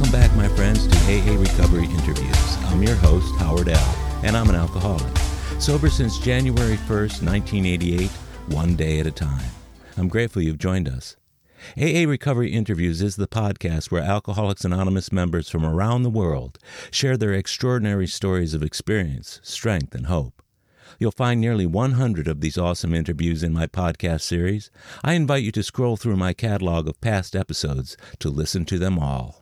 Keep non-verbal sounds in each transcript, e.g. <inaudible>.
Welcome back, my friends, to AA Recovery Interviews. I'm your host, Howard L., and I'm an alcoholic. Sober since January 1st, 1988, one day at a time. I'm grateful you've joined us. AA Recovery Interviews is the podcast where Alcoholics Anonymous members from around the world share their extraordinary stories of experience, strength, and hope. You'll find nearly 100 of these awesome interviews in my podcast series. I invite you to scroll through my catalog of past episodes to listen to them all.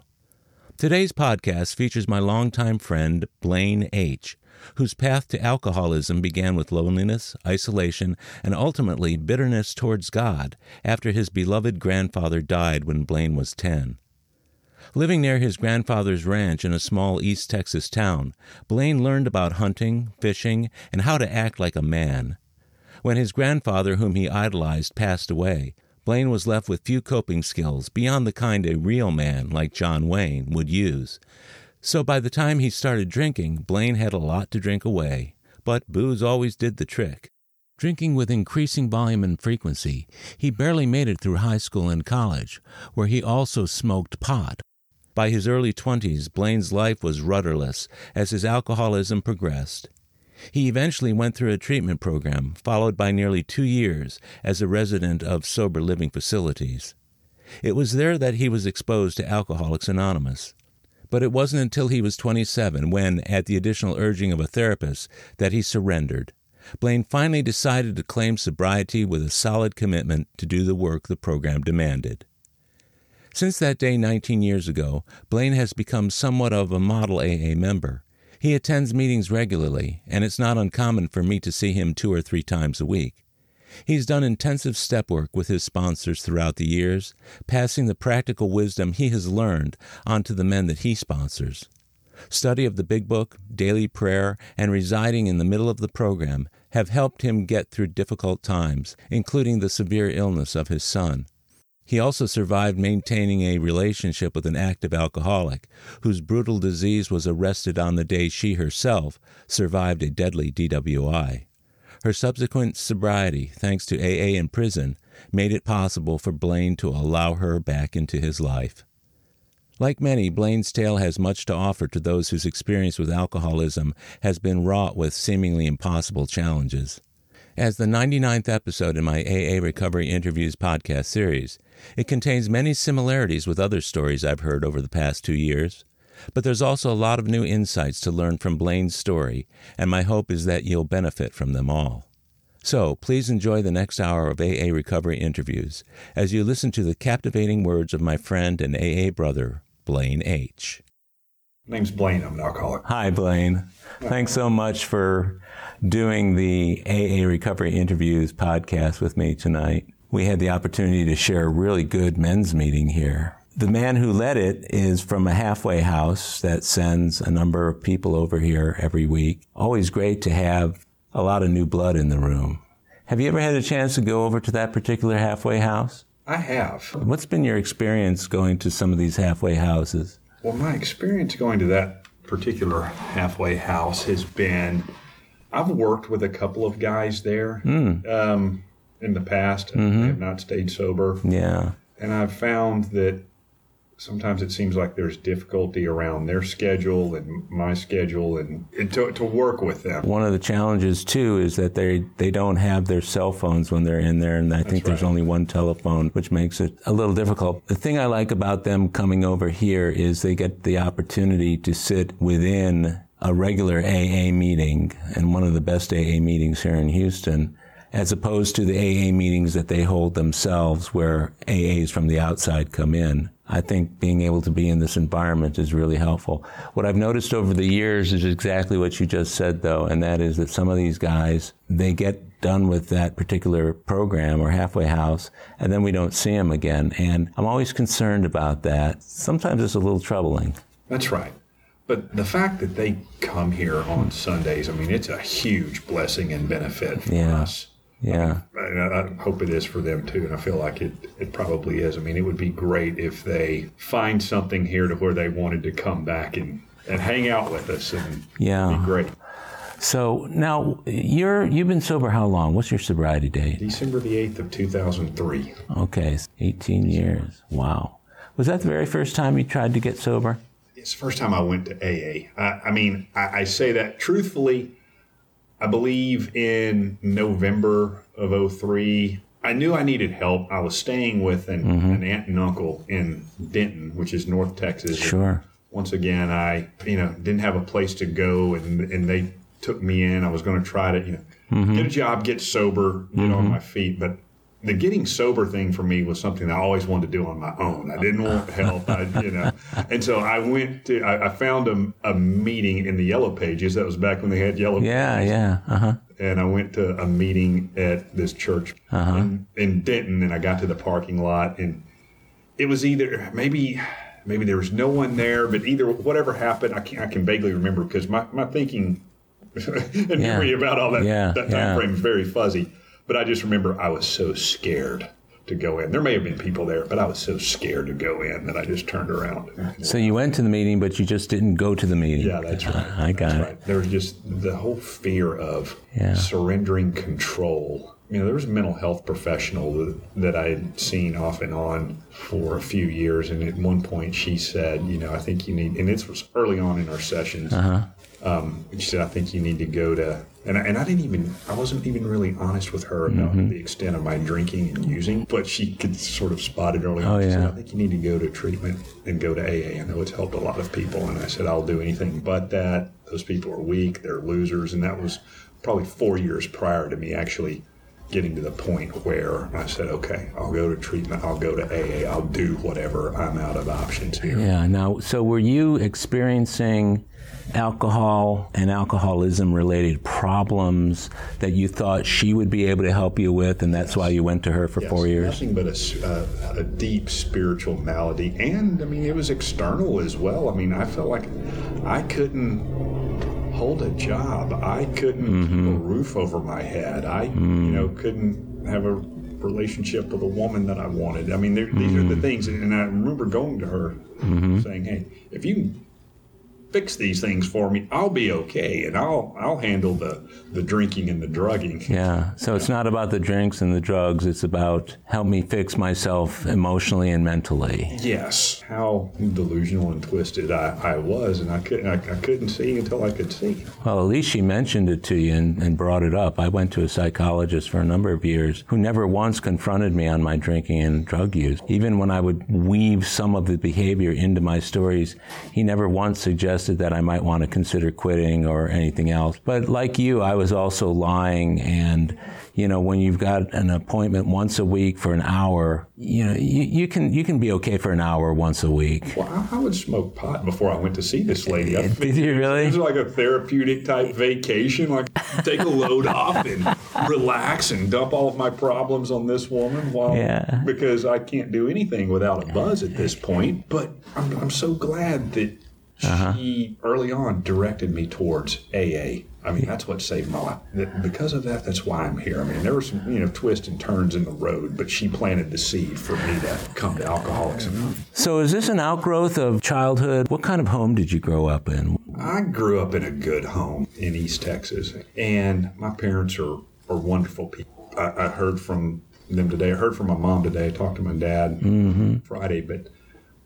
Today's podcast features my longtime friend, Blaine H., whose path to alcoholism began with loneliness, isolation, and ultimately bitterness towards God after his beloved grandfather died when Blaine was 10. Living near his grandfather's ranch in a small East Texas town, Blaine learned about hunting, fishing, and how to act like a man. When his grandfather, whom he idolized, passed away, Blaine was left with few coping skills beyond the kind a real man like John Wayne would use. So by the time he started drinking, Blaine had a lot to drink away. But booze always did the trick. Drinking with increasing volume and frequency, he barely made it through high school and college, where he also smoked pot. By his early twenties, Blaine's life was rudderless as his alcoholism progressed. He eventually went through a treatment program, followed by nearly two years as a resident of sober living facilities. It was there that he was exposed to Alcoholics Anonymous. But it wasn't until he was 27, when, at the additional urging of a therapist, that he surrendered. Blaine finally decided to claim sobriety with a solid commitment to do the work the program demanded. Since that day 19 years ago, Blaine has become somewhat of a model AA member. He attends meetings regularly, and it's not uncommon for me to see him two or three times a week. He's done intensive step work with his sponsors throughout the years, passing the practical wisdom he has learned onto the men that he sponsors. Study of the Big Book, daily prayer, and residing in the middle of the program have helped him get through difficult times, including the severe illness of his son. He also survived maintaining a relationship with an active alcoholic whose brutal disease was arrested on the day she herself survived a deadly DWI. Her subsequent sobriety, thanks to AA in prison, made it possible for Blaine to allow her back into his life. Like many, Blaine's tale has much to offer to those whose experience with alcoholism has been wrought with seemingly impossible challenges. As the 99th episode in my AA Recovery Interviews podcast series, it contains many similarities with other stories I've heard over the past two years. But there's also a lot of new insights to learn from Blaine's story, and my hope is that you'll benefit from them all. So please enjoy the next hour of AA Recovery Interviews as you listen to the captivating words of my friend and AA brother, Blaine H. name's Blaine. I'm an alcoholic. Hi, Blaine. Thanks so much for doing the AA Recovery Interviews podcast with me tonight. We had the opportunity to share a really good men's meeting here. The man who led it is from a halfway house that sends a number of people over here every week. Always great to have a lot of new blood in the room. Have you ever had a chance to go over to that particular halfway house? I have. What's been your experience going to some of these halfway houses? Well, my experience going to that particular halfway house has been I've worked with a couple of guys there um, in the past. I have not stayed sober. Yeah. And I've found that sometimes it seems like there's difficulty around their schedule and my schedule and, and to, to work with them. One of the challenges too is that they they don't have their cell phones when they're in there, and I think there's right. only one telephone, which makes it a little difficult. The thing I like about them coming over here is they get the opportunity to sit within a regular AA meeting, and one of the best AA meetings here in Houston. As opposed to the AA meetings that they hold themselves where AAs from the outside come in. I think being able to be in this environment is really helpful. What I've noticed over the years is exactly what you just said, though, and that is that some of these guys, they get done with that particular program or halfway house, and then we don't see them again. And I'm always concerned about that. Sometimes it's a little troubling. That's right. But the fact that they come here on Sundays, I mean, it's a huge blessing and benefit for Yeah. us. Yeah. I I hope it is for them too, and I feel like it, it probably is. I mean, it would be great if they find something here to where they wanted to come back and, and hang out with us, and Yeah. be great. So now you're you've been sober how long? What's your sobriety date? December the eighth of two thousand three. Okay, 18 years. Wow. Was that the very first time you tried to get sober? It's the first time I went to AA. I, I mean, I, I say that truthfully. I believe in November of 03, I knew I needed help. I was staying with an, Mm-hmm. an aunt and uncle in Denton, which is North Texas. Sure. Once again, I you know didn't have a place to go, and and they took me in. I was going to try to you know Mm-hmm. get a job, get sober, get on my feet, but. The getting sober thing for me was something I always wanted to do on my own. I didn't want help, I, you know, and so I went to. I, I found a, a meeting in the Yellow Pages. That was back when they had Yellow Yeah, yeah. Uh huh. and I went to a meeting at this church in, in Denton, and I got to the parking lot, and it was either maybe maybe there was no one there, but either whatever happened, I can I can vaguely remember because my, my thinking <laughs> and memory about all that Yeah, that time yeah. frame is very fuzzy. But I just remember I was so scared to go in. There may have been people there, but I was so scared to go in that I just turned around. So you went to the meeting, but you just didn't go to the meeting. Yeah, that's right. I got That's it. right. There was just the whole fear of Yeah. surrendering control. You know, there was a mental health professional that, that I had seen off and on for a few years, and at one point she said, "You know, I think you need," and this was early on in our sessions. Uh-huh. Um, she said, "I think you need to go to," and I, and I didn't even, I wasn't even really honest with her about Mm-hmm. the extent of my drinking and using, but she could sort of spot it early on. Oh, She said. I think you need to go to treatment and go to AA. I know it's helped a lot of people. And I said, I'll do anything but that. Those people are weak, they're losers. And that was probably four years prior to me actually getting to the point where I said, okay, I'll go to treatment, I'll go to AA, I'll do whatever. I'm out of options here. Yeah. Now, so were you experiencing alcohol and alcoholism related problems that you thought she would be able to help you with, and that's why you went to her for Yes, four years? Nothing but a, uh, a deep spiritual malady. And I mean, it was external as well. I mean, I felt like I couldn't hold a job. I couldn't keep a mm-hmm. roof over my head. I, you mm. know, couldn't have a relationship with a woman that I wanted. I mean, there, these are the mm. things. And I remember going to her mm-hmm. saying, hey, if you fix these things for me, I'll be okay. And I'll, I'll handle the, the drinking and the drugging. Yeah. So it's not about the drinks and the drugs. It's about help me fix myself emotionally and mentally. Yes, how delusional and twisted I, I was, and I couldn't I, I couldn't see until I could see. Well, at least she mentioned it to you and, and brought it up. I went to a psychologist for a number of years who never once confronted me on my drinking and drug use. Even when I would weave some of the behavior into my stories, he never once suggested that I might want to consider quitting or anything else. But like you, I was also lying and you know, when you've got an appointment once a week for an hour, you know, you, you can you can be okay for an hour once a week. Well, I, I would smoke pot before I went to see this lady. I <laughs> Did you really? It was like a therapeutic type vacation, like take a load <laughs> off and relax and dump all of my problems on this woman while Yeah. because I can't do anything without a buzz at this point. But I'm, I'm so glad that Uh-huh. she early on directed me towards AA. I mean, that's what saved my life. That- Because of that, that's why I'm here. I mean, there were some, you know, twists and turns in the road, but she planted the seed for me to come to Alcoholics Anonymous. So is this an outgrowth of childhood? What kind of home did you grow up in? I grew up in a good home in East Texas, and my parents are, are wonderful people. I, I heard from them today. I heard from my mom today. I talked to my dad Friday, but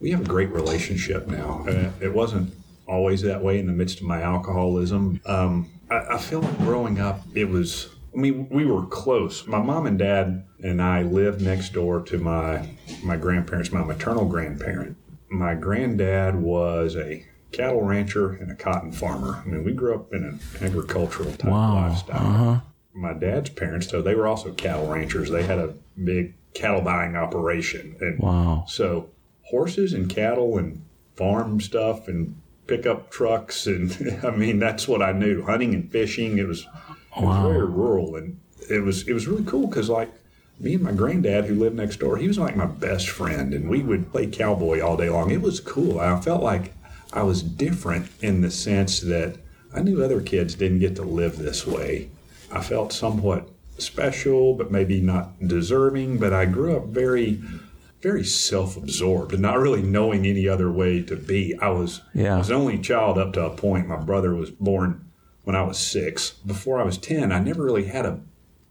we have a great relationship now. Uh, it wasn't always that way in the midst of my alcoholism. Um, I, I feel like growing up, it was. I mean, we were close. My mom and dad and I lived next door to my my grandparents, my maternal grandparent. My granddad was a cattle rancher and a cotton farmer. I mean, we grew up in an agricultural type Wow. lifestyle. My dad's parents, though, they were also cattle ranchers. They had a big cattle buying operation. And Wow. so horses and cattle and farm stuff and pickup trucks and <laughs> I mean that's what I knew. Hunting and fishing. It was, it was very rural and it was it was really cool because like me and my granddad who lived next door, he was like my best friend and we would play cowboy all day long. It was cool. I felt like I was different in the sense that I knew other kids didn't get to live this way. I felt somewhat special, but maybe not deserving. But I grew up very, very self-absorbed and not really knowing any other way to be. I was, Yeah. I was the only child up to a point. My brother was born when I was six. Before I was ten, I never really had a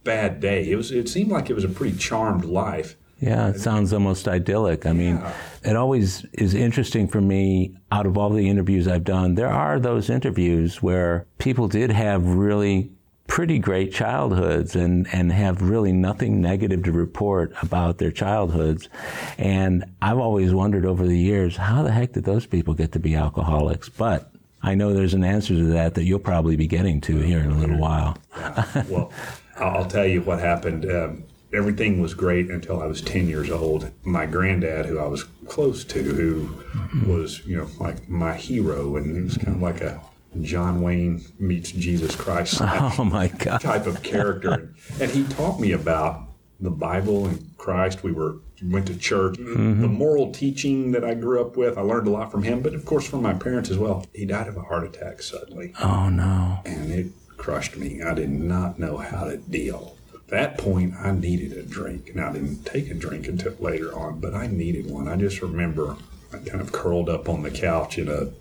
bad day. It was, it seemed like it was a pretty charmed life. Yeah, it sounds almost idyllic. I mean, it always is interesting for me out of all the interviews I've done. There are those interviews where people did have really pretty great childhoods and, and have really nothing negative to report about their childhoods. And I've always wondered over the years, how the heck did those people get to be alcoholics? But I know there's an answer to that that you'll probably be getting to here in a little while. <laughs> well, I'll tell you what happened. Um, everything was great until I was 10 years old. My granddad, who I was close to, who was, you know, like my hero, and he was kind of like a John Wayne meets Jesus Christ. <laughs> Oh my God! Type of character, and he taught me about the Bible and Christ. We were went to church. Mm-hmm. The moral teaching that I grew up with, I learned a lot from him, but of course from my parents as well. He died of a heart attack suddenly. Oh no! And it crushed me. I did not know how to deal. At that point, I needed a drink. Now I didn't take a drink until later on, but I needed one. I just remember I kind of curled up on the couch in a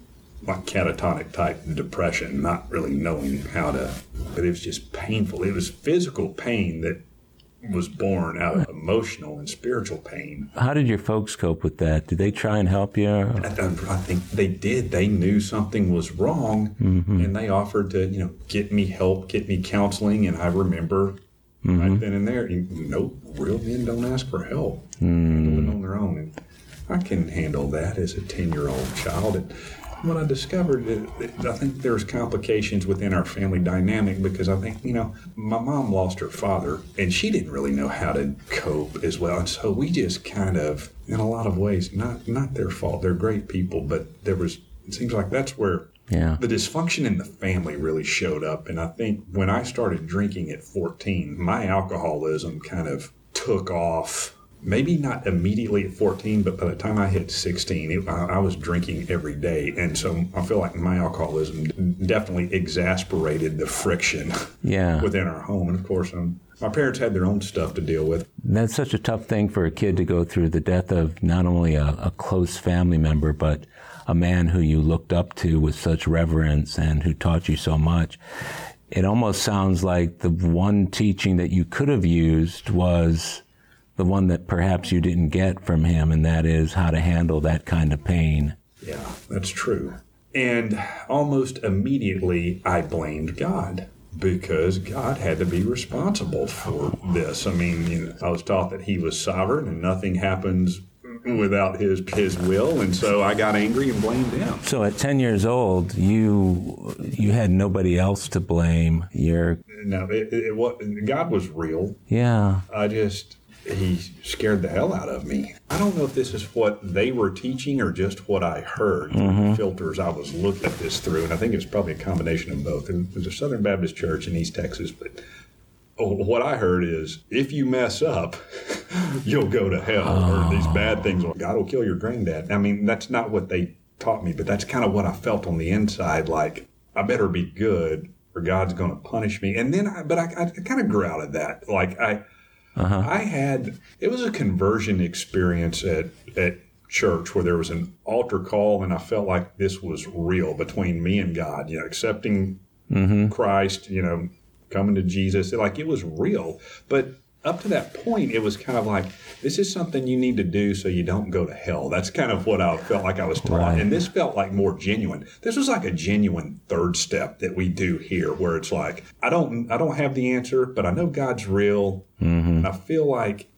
like catatonic type depression, not really knowing how to, but it was just painful. It was physical pain that was born out of emotional and spiritual pain. How did your folks cope with that? Did they try and help you? I, I think they did. They knew something was wrong, mm-hmm. and they offered to, you know, get me help, get me counseling. And I remember mm-hmm. right then and there, you know, real men don't ask for help; mm. do it on their own. And I can handle that as a ten-year-old child. And, what I discovered, it I think there's complications within our family dynamic because I think, you know, my mom lost her father and she didn't really know how to cope as well. And so we just kind of, in a lot of ways, not not their fault. They're great people, but there was, it seems like that's where yeah. the dysfunction in the family really showed up. And I think when I started drinking at 14, my alcoholism kind of took off maybe not immediately at 14, but by the time I hit 16, it, I, I, was drinking every day. And so I feel like my alcoholism definitely exasperated the friction yeah. <laughs> within our home. And of course, um, my parents had their own stuff to deal with. That's such a tough thing for a kid to go through the death of not only a, a close family member, but a man who you looked up to with such reverence and who taught you so much. It almost sounds like the one teaching that you could have used was the one that perhaps you didn't get from him, and that is how to handle that kind of pain. Yeah, that's true. And almost immediately, I blamed God because God had to be responsible for this. I mean, you know, I was taught that He was sovereign and nothing happens without his his will, and so I got angry and blamed him. So at ten years old, you you had nobody else to blame. You're no, it, it, it, God was real. Yeah, I just he scared the hell out of me. I don't know if this is what they were teaching or just what I heard mm-hmm. filters I was looking at this through, and I think it's probably a combination of both. And there's a Southern Baptist church in East Texas, but oh, what I heard is if you mess up, <laughs> you'll go to hell, oh. or these bad things, God will kill your granddad. I mean, that's not what they taught me, but that's kind of what I felt on the inside. Like I better be good, or God's going to punish me. And then, I, but I, I kind of grew out of that. Like I uh-huh. I had it was a conversion experience at at church where there was an altar call, and I felt like this was real between me and God. You know, accepting mm-hmm. Christ. You know, coming to Jesus. Like it was real, but up to that point, it was kind of like this is something you need to do so you don't go to hell. That's kind of what I felt like I was taught, right. and this felt like more genuine. This was like a genuine third step that we do here, where it's like I don't, I don't have the answer, but I know God's real, mm-hmm. and I feel like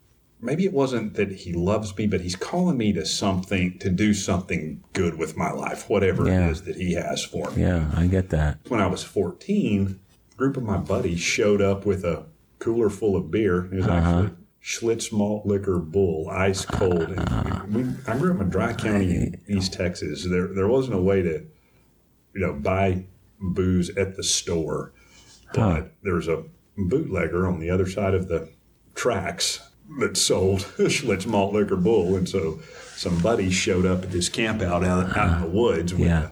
maybe it wasn't that He loves me, but He's calling me to something to do something good with my life, whatever yeah. it is that He has for me. Yeah, I get that. When I was fourteen, a group of my buddies showed up with a cooler full of beer. It was uh-huh. actually Schlitz malt liquor bull, ice cold. And we, I grew up in Dry County in East Texas. There, there wasn't a way to, you know, buy booze at the store, but huh. was a bootlegger on the other side of the tracks that sold <laughs> Schlitz malt liquor bull, and so some buddies showed up at this camp out out, out in the woods with yeah. a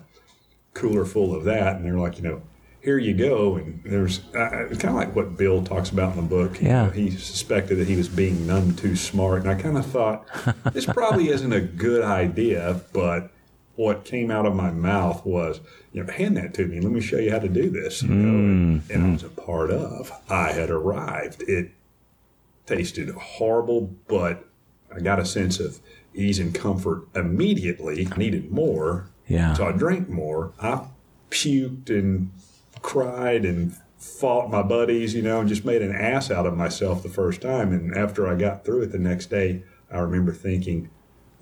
cooler full of that, and they're like, you know here you go. And there's uh, it's kind of like what Bill talks about in the book. Yeah. You know, he suspected that he was being none too smart. And I kind of thought, <laughs> this probably isn't a good idea, but what came out of my mouth was, you know, hand that to me. Let me show you how to do this. You know, and, mm. and I was a part of. I had arrived. It tasted horrible, but I got a sense of ease and comfort immediately. I needed more. Yeah. So I drank more. I puked and cried and fought my buddies, you know, and just made an ass out of myself the first time. And after I got through it the next day, I remember thinking,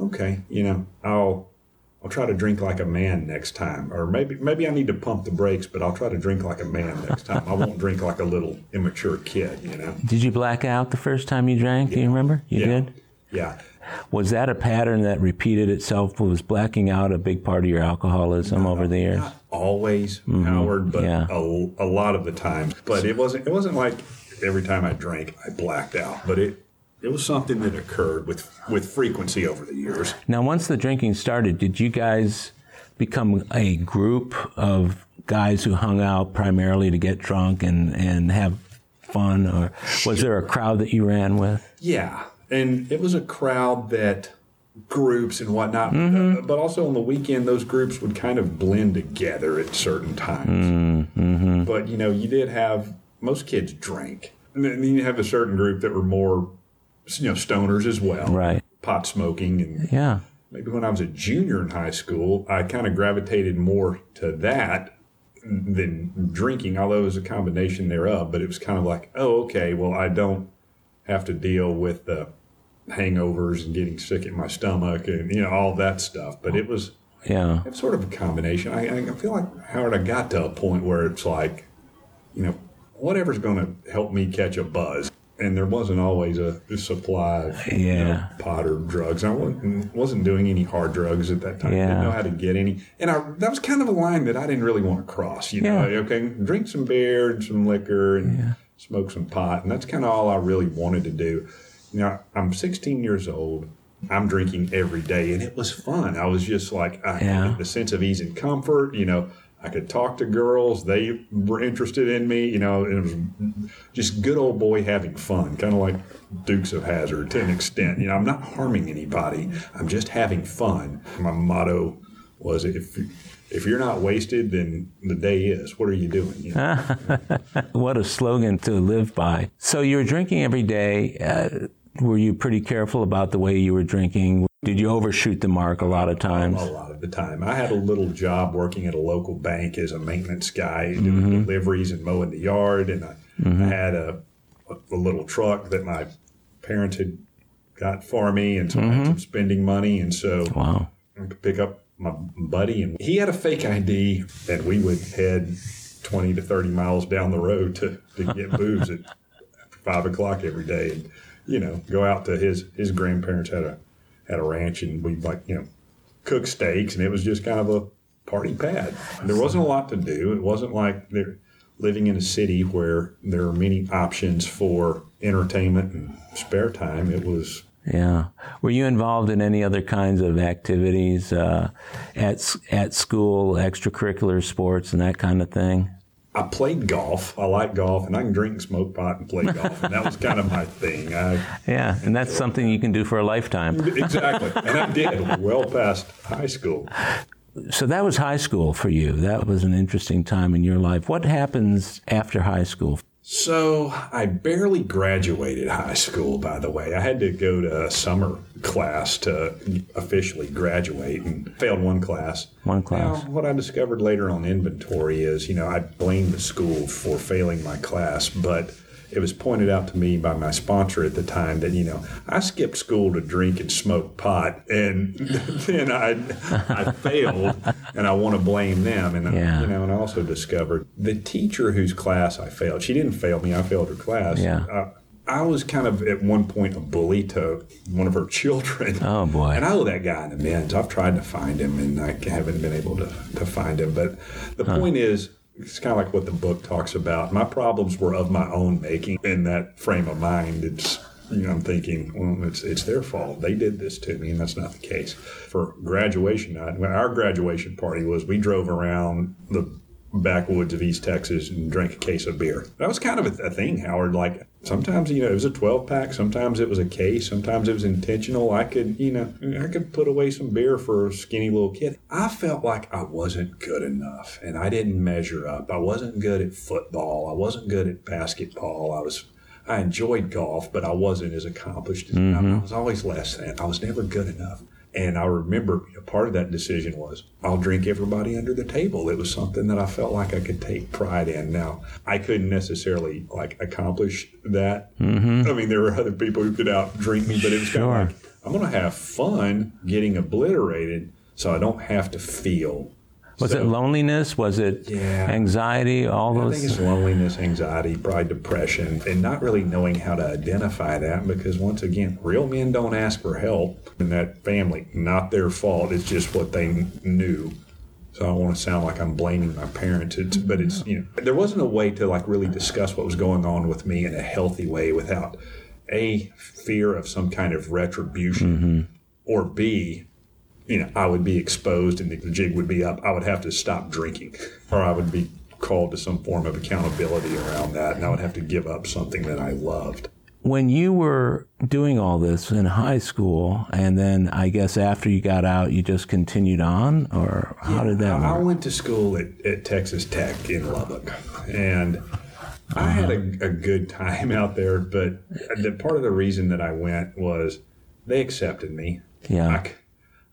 okay, you know, I'll I'll try to drink like a man next time, or maybe maybe I need to pump the brakes, but I'll try to drink like a man next time. I won't drink like a little immature kid, you know. Did you black out the first time you drank? Do you remember? You Yeah. did. Yeah, Was that a pattern that repeated itself? Was blacking out a big part of your alcoholism over the years? not always mm-hmm. Howard, but yeah. a, a lot of the time. But it wasn't it wasn't like every time I drank I blacked out, but it it was something that occurred with with frequency over the years. Now, once the drinking started, did you guys become a group of guys who hung out primarily to get drunk and, and have fun? Or was there a crowd that you ran with? Yeah, and it was a crowd that groups and whatnot, Mm-hmm. uh, but also on the weekend those groups would kind of blend together at certain times. Mm-hmm. But you know, you did have most kids drank, and then you have a certain group that were more, you know, stoners as well, Right. Pot smoking and Yeah. maybe when I was a junior in high school, I kind of gravitated more to that than drinking, although it was a combination thereof. But it was kind of like, oh, okay, well, I don't have to deal with the hangovers and getting sick in my stomach and, you know, all that stuff. But it was Yeah. it's sort of a combination. I, I feel like, Howard, I got to a point where it's like, you know, whatever's going to help me catch a buzz. And there wasn't always a, a supply of you know, Yeah. pot or drugs. I wasn't, wasn't doing any hard drugs at that time. Yeah. Didn't know how to get any. And I, that was kind of a line that I didn't really want to cross. You know, Yeah. okay, drink some beer and some liquor and smoke some pot. And that's kind of all I really wanted to do. You know, I'm 16 years old. I'm drinking every day, and it was fun. I was just like, I Yeah. had the sense of ease and comfort. You know, I could talk to girls; they were interested in me. You know, and it was just good old boy having fun, kind of like Dukes of Hazzard to an extent. You know, I'm not harming anybody; I'm just having fun. My motto was, "If if you're not wasted, then the day is. What are you doing?" You know? <laughs> What a slogan to live by. So you were drinking every day. Uh, were you pretty careful about the way you were drinking? Did you overshoot the mark a lot of times? a lot of the time. I had a little job working at a local bank as a maintenance guy, doing mm-hmm. deliveries and mowing the yard, and I, I had a, a little truck that my parents had got for me, and so I had mm-hmm. some spending money, and so Wow. I could pick up my buddy, and he had a fake ID, and we would head twenty to thirty miles down the road to, to get booze at <laughs> five o'clock every day, and you know, go out to his his grandparents had a had a ranch, and we'd like you know cook steaks, and it was just kind of a party pad. There wasn't a lot to do. It wasn't like they're living in a city where there are many options for entertainment and spare time. It was Yeah. Were you involved in any other kinds of activities uh, at at school, extracurricular sports, and that kind of thing? I played golf. I like golf, and I can drink smoke pot and play golf, and that was <laughs> kind of my thing. I, Yeah, and that's something you can do for a lifetime. exactly, and I did well past high school. So that was high school for you. That was an interesting time in your life. What happens after high school? So I barely graduated high school, by the way. I had to go to a summer class to officially graduate and failed one class. One class. Now, what I discovered later on inventory is, you know, I blamed the school for failing my class, but it was pointed out to me by my sponsor at the time that, you know, I skipped school to drink and smoke pot, and <laughs> then I, I failed, and I want to blame them. And, Yeah. you know, and I also discovered the teacher whose class I failed, she didn't fail me, I failed her class. Yeah. Uh, I was kind of at one point a bully to one of her children. <laughs> Oh, boy. And I owe that guy an amends. I've tried to find him and I haven't been able to, to find him. But the point is, it's kind of like what the book talks about. My problems were of my own making. In that frame of mind, it's you know I'm thinking, well, it's it's their fault. They did this to me, and that's not the case. For graduation night, our graduation party was we drove around the backwoods of East Texas and drank a case of beer. That was kind of a, a thing, Howard. Like sometimes, you know, it was a 12 pack. Sometimes it was a case. Sometimes it was intentional. I could, you know, I could put away some beer for a skinny little kid. I felt like I wasn't good enough and I didn't measure up. I wasn't good at football. I wasn't good at basketball. I was, I enjoyed golf, but I wasn't as accomplished. As, I, mm-hmm. I was always less than. I was never good enough. And I remember you know, part of that decision was I'll drink everybody under the table. It was something that I felt like I could take pride in. Now I couldn't necessarily like accomplish that. Mm-hmm. I mean, there were other people who could out drink me, but it was Sure. kind of like I'm going to have fun getting obliterated, so I don't have to feel. Was So- it loneliness? Was it Yeah. anxiety? All I those. think it's loneliness, anxiety, probably depression, and not really knowing how to identify that because, once again, real men don't ask for help in that family. Not their fault. It's just what they knew. So I don't want to sound like I'm blaming my parents, it's, but it's, you know, there wasn't a way to like really discuss what was going on with me in a healthy way without A, fear of some kind of retribution, mm-hmm. or B, you know, I would be exposed and the jig would be up. I would have to stop drinking, or I would be called to some form of accountability around that, and I would have to give up something that I loved. when you were doing all this in high school, and then I guess after you got out, you just continued on, or how did that I work? I went to school at, at Texas Tech in Lubbock, and I had a, a good time out there. But the part of the reason that I went was they accepted me. Yeah. I,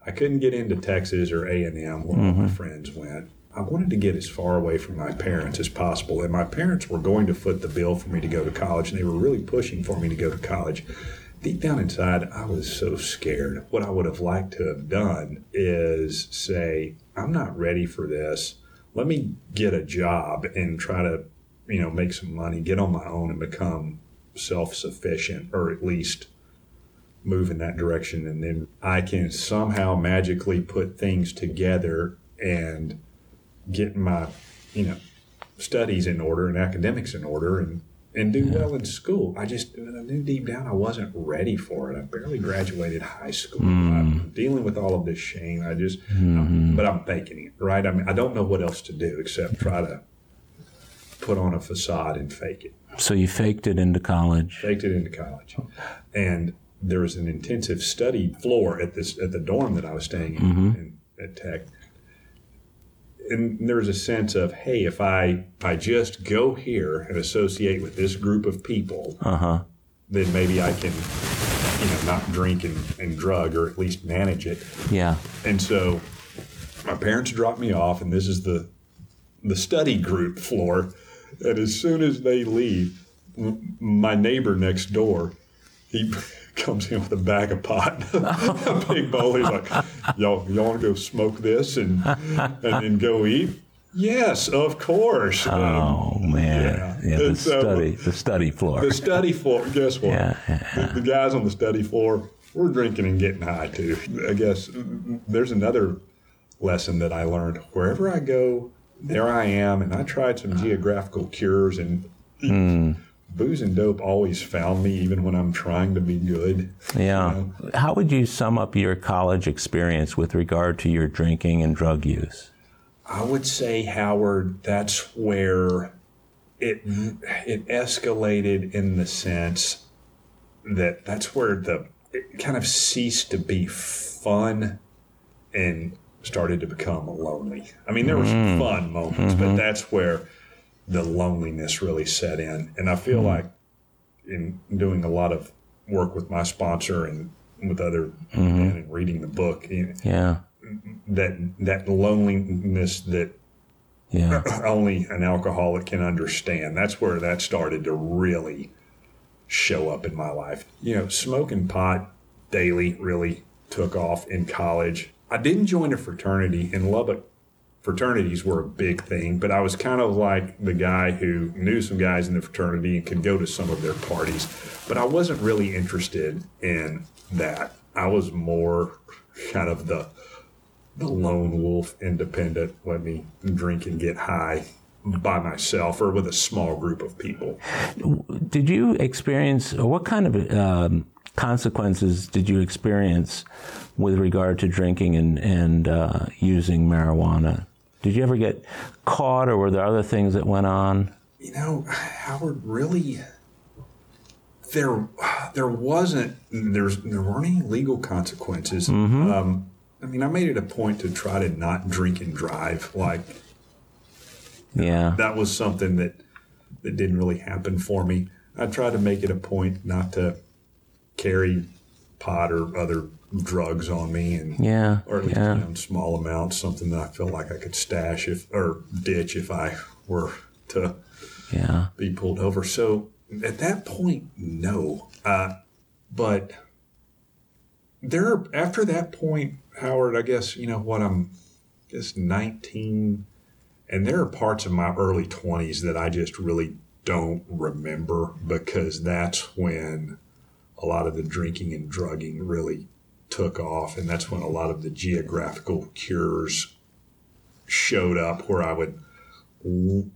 I couldn't get into Texas or A and M where all my mm-hmm. friends went. I wanted to get as far away from my parents as possible, and my parents were going to foot the bill for me to go to college, and they were really pushing for me to go to college. Deep down inside, I was so scared. What I would have liked to have done is say, "I'm not ready for this. Let me get a job and try to, you know, make some money, get on my own, and become self-sufficient, or at least." Move in that direction and then I can somehow magically put things together and get my you know studies in order and academics in order and and do well in school. I just I knew deep down I wasn't ready for it. I barely graduated high school. I'm hmm. dealing with all of this shame. I just, hmm. but I'm faking it, right? I mean, I don't know what else to do except try to put on a facade and fake it So you faked it into college. faked it into college. And there was an intensive study floor at this at the dorm that I was staying in, in at Tech. And there was a sense of, hey, if I if I just go here and associate with this group of people, Uh huh. then maybe I can, you know, not drink and, and drug or at least manage it. Yeah. And so my parents dropped me off, and this is the the study group floor. And as soon as they leave, my neighbor next door, he comes in with a bag of pot, <laughs> a big bowl. He's like, "Y'all, y'all want to go smoke this and and then go eat?" Yes, of course. Um, Oh man. yeah. Yeah. the so- study. The study floor. the study floor. Guess what? Yeah, yeah. The, the guys on the study floor, we're drinking and getting high too. I guess there's another lesson that I learned. Wherever I go, there I am. And I tried some geographical cures, and booze and dope always found me, even when I'm trying to be good. Yeah. How would you sum up your college experience with regard to your drinking and drug use? I would say, Howard, that's where it it escalated in the sense that that's where the it kind of ceased to be fun and started to become lonely. I mean, there were some mm. fun moments, but mm-hmm. that's where the loneliness really set in. And I feel hmm. like in doing a lot of work with my sponsor and with other mm-hmm. men and reading the book, you know, Yeah. that that loneliness that Yeah. <clears throat> only an alcoholic can understand. That's where that started to really show up in my life. You know, smoking pot daily really took off in college. I didn't join a fraternity in Lubbock. Fraternities were a big thing, but I was kind of like the guy who knew some guys in the fraternity and could go to some of their parties. But I wasn't really interested in that. I was more kind of the the lone wolf independent let me drink and get high by myself or with a small group of people Did you experience, what kind of um, consequences did you experience with regard to drinking and, and uh, using marijuana? Did you ever get caught, or were there other things that went on? you know howard really there there wasn't there's there weren't any legal consequences um, i mean i made it a point to try to not drink and drive like Yeah. that was something that that didn't really happen for me I tried to make it a point not to carry pot or other drugs on me, and Yeah. or at least yeah. you know, in small amounts, something that I felt like I could stash if or ditch if I were to Yeah. be pulled over. So at that point, no. Uh, but there, after that point, Howard, I guess you know what I'm, just 19, and there are parts of my early 20s that I just really don't remember because that's when a lot of the drinking and drugging really took off, and that's when a lot of the geographical cures showed up, where I would l-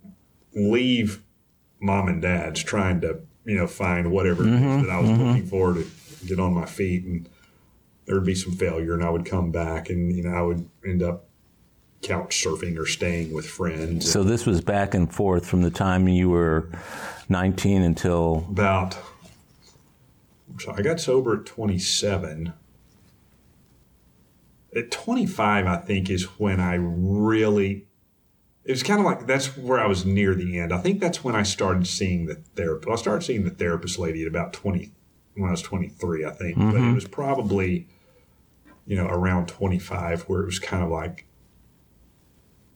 leave mom and dad's trying to you know find whatever it is mm-hmm. that I was mm-hmm. looking for to get on my feet, and there would be some failure, and I would come back, and you know I would end up couch surfing or staying with friends. So this was back and forth from the time you were 19 until about so I got sober at 27. At 25, I think is when I really. It was kind of like that's where I was near the end. I think that's when I started seeing the therapist. I started seeing the therapist lady at about 20 when I was 23, I think. But mm-hmm. it was probably, you know, around 25 where it was kind of like,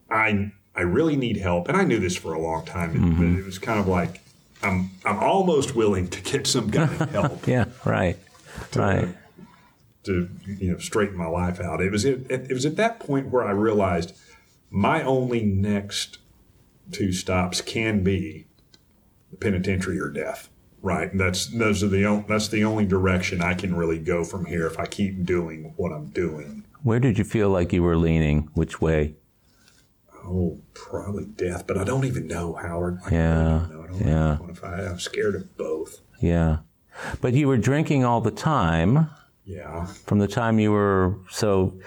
I I really need help, and I knew this for a long time. But mm-hmm. it was kind of like I'm I'm almost willing to get some kind of <laughs> help yeah, right, uh, right. To you know straighten my life out. It was it, it was at that point where I realized my only next two stops can be the penitentiary or death. Right, and that's those are the only, that's the only direction I can really go from here if I keep doing what I'm doing. Where did you feel like you were leaning? Which way? Oh, probably death, but I don't even know Howard. I Yeah, don't know. I don't yeah. know if I, I'm scared of both. Yeah, but you were drinking all the time. Yeah. from the time you were so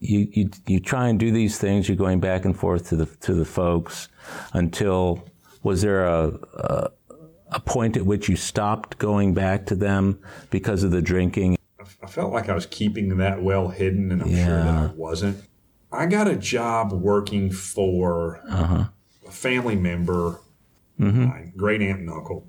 you, you you try and do these things you're going back and forth to the to the folks until was there a, a a point at which you stopped going back to them because of the drinking I felt like I was keeping that well hidden, and I'm sure that I wasn't. I got a job working for uh-huh. a family member, mm-hmm. my great aunt and uncle.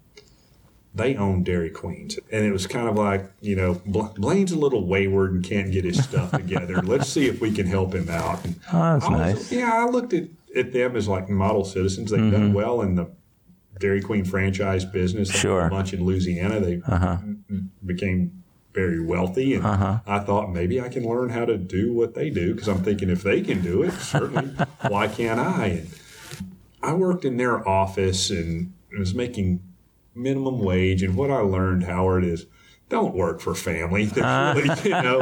They own Dairy Queens, and it was kind of like you know Bla- Blaine's a little wayward and can't get his stuff together. <laughs> Let's see if we can help him out. And oh that's I was- nice Yeah, I looked at, at them as like model citizens. They've done mm-hmm. well in the Dairy Queen franchise business. They Sure. A bunch in Louisiana. They uh-huh. became very wealthy. And uh-huh. I thought maybe I can learn how to do what they do because I'm thinking if they can do it, certainly <laughs> why can't I? And I worked in their office and was making minimum wage. And what I learned, Howard, is don't work for family. Really, <laughs> you know,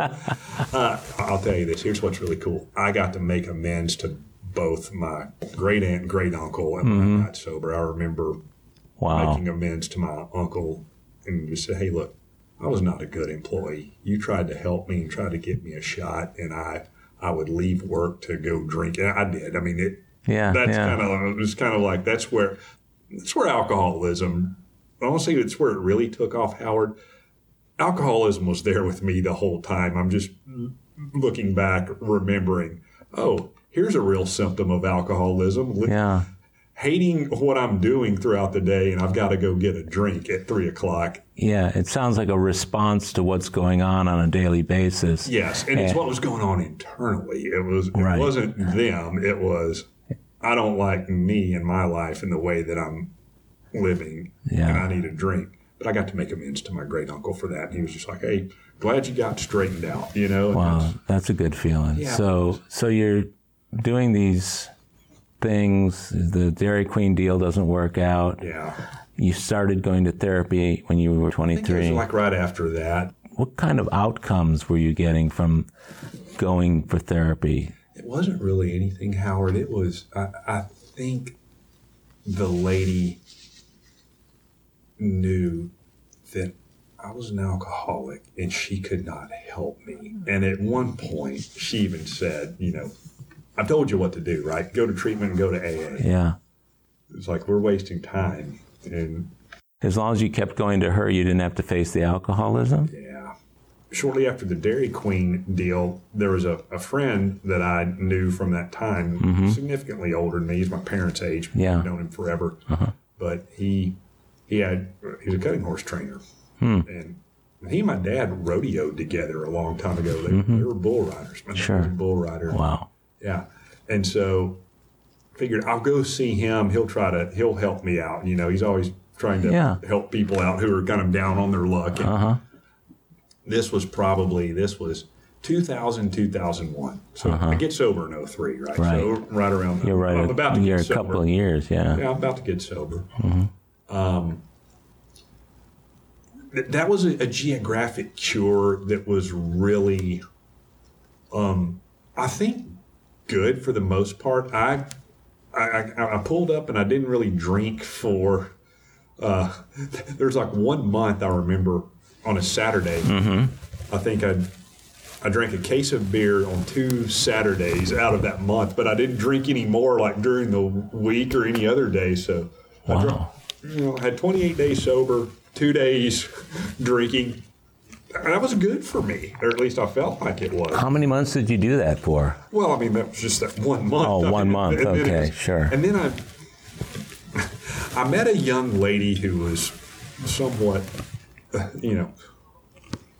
uh, I'll tell you this. Here's what's really cool. I got to make amends to both my great aunt and great uncle. And when I got sober, I remember wow making amends to my uncle and just say, hey, look, I was not a good employee. You tried to help me and tried to get me a shot, and I I would leave work to go drink, and I did. I mean, it yeah that's yeah kind of it was kind of like that's where that's where alcoholism. Honestly, it's where it really took off, Howard. Alcoholism was there with me the whole time. I'm just looking back, remembering. Oh, here's a real symptom of alcoholism. yeah Hating what I'm doing throughout the day, and I've got to go get a drink at three o'clock. yeah it sounds like a response to what's going on on a daily basis Yes, and it's eh. what was going on internally. It was. It Right. wasn't them. It was. I don't like me and my life in the way that I'm living, Yeah. and I need a drink. But I got to make amends to my great uncle for that. And he was just like, "Hey, glad you got straightened out." You know. Wow, that's- that's a good feeling. Yeah. So, so you're doing these things. The Dairy Queen deal doesn't work out. Yeah. You started going to therapy when you were I think it was 23. like right after that. what kind of outcomes were you getting from going for therapy? It wasn't really anything, Howard. It was. I, I think the lady knew that I was an alcoholic and she could not help me. And at one point, she even said, you know, I've told you what to do, right? Go to treatment and go to AA. Yeah. It's like we're wasting time. And As long as you kept going to her, you didn't have to face the alcoholism. yeah. Shortly after the Dairy Queen deal, there was a, a friend that I knew from that time, mm-hmm. significantly older than me. He's my parents' age. Yeah. I've known him forever. Uh-huh. But he he had he was a cutting horse trainer, and he and my dad rodeoed together a long time ago. They, they were bull riders. My Sure. bull rider. Wow. Yeah. And so figured I'll go see him. He'll try to he'll help me out. You know, he's always trying to Yeah. help people out who are kind of down on their luck. And Uh huh. This was probably this was 2000 2001. So I get sober in 03, right? Uh-huh. Right. So right around You're right. I'm about to You're get a sober. couple of years. Yeah. Yeah, I'm about to get sober. Mm-hmm. Um, th- that was a, a geographic cure that was really, um, I think, good for the most part. I, I, I, I pulled up and I didn't really drink for. Uh, <laughs> there's like one month I remember on a Saturday. I think I. I drank a case of beer on two Saturdays out of that month, but I didn't drink any more like during the week or any other day. So I drank, Wow. You know, I had 28 days sober, two days drinking. And that was good for me, or at least I felt like it was. How many months did you do that for? Well, I mean, that was just that one month. Oh, I one mean, month. and Okay, was- sure. And then I, I met a young lady who was somewhat, you know,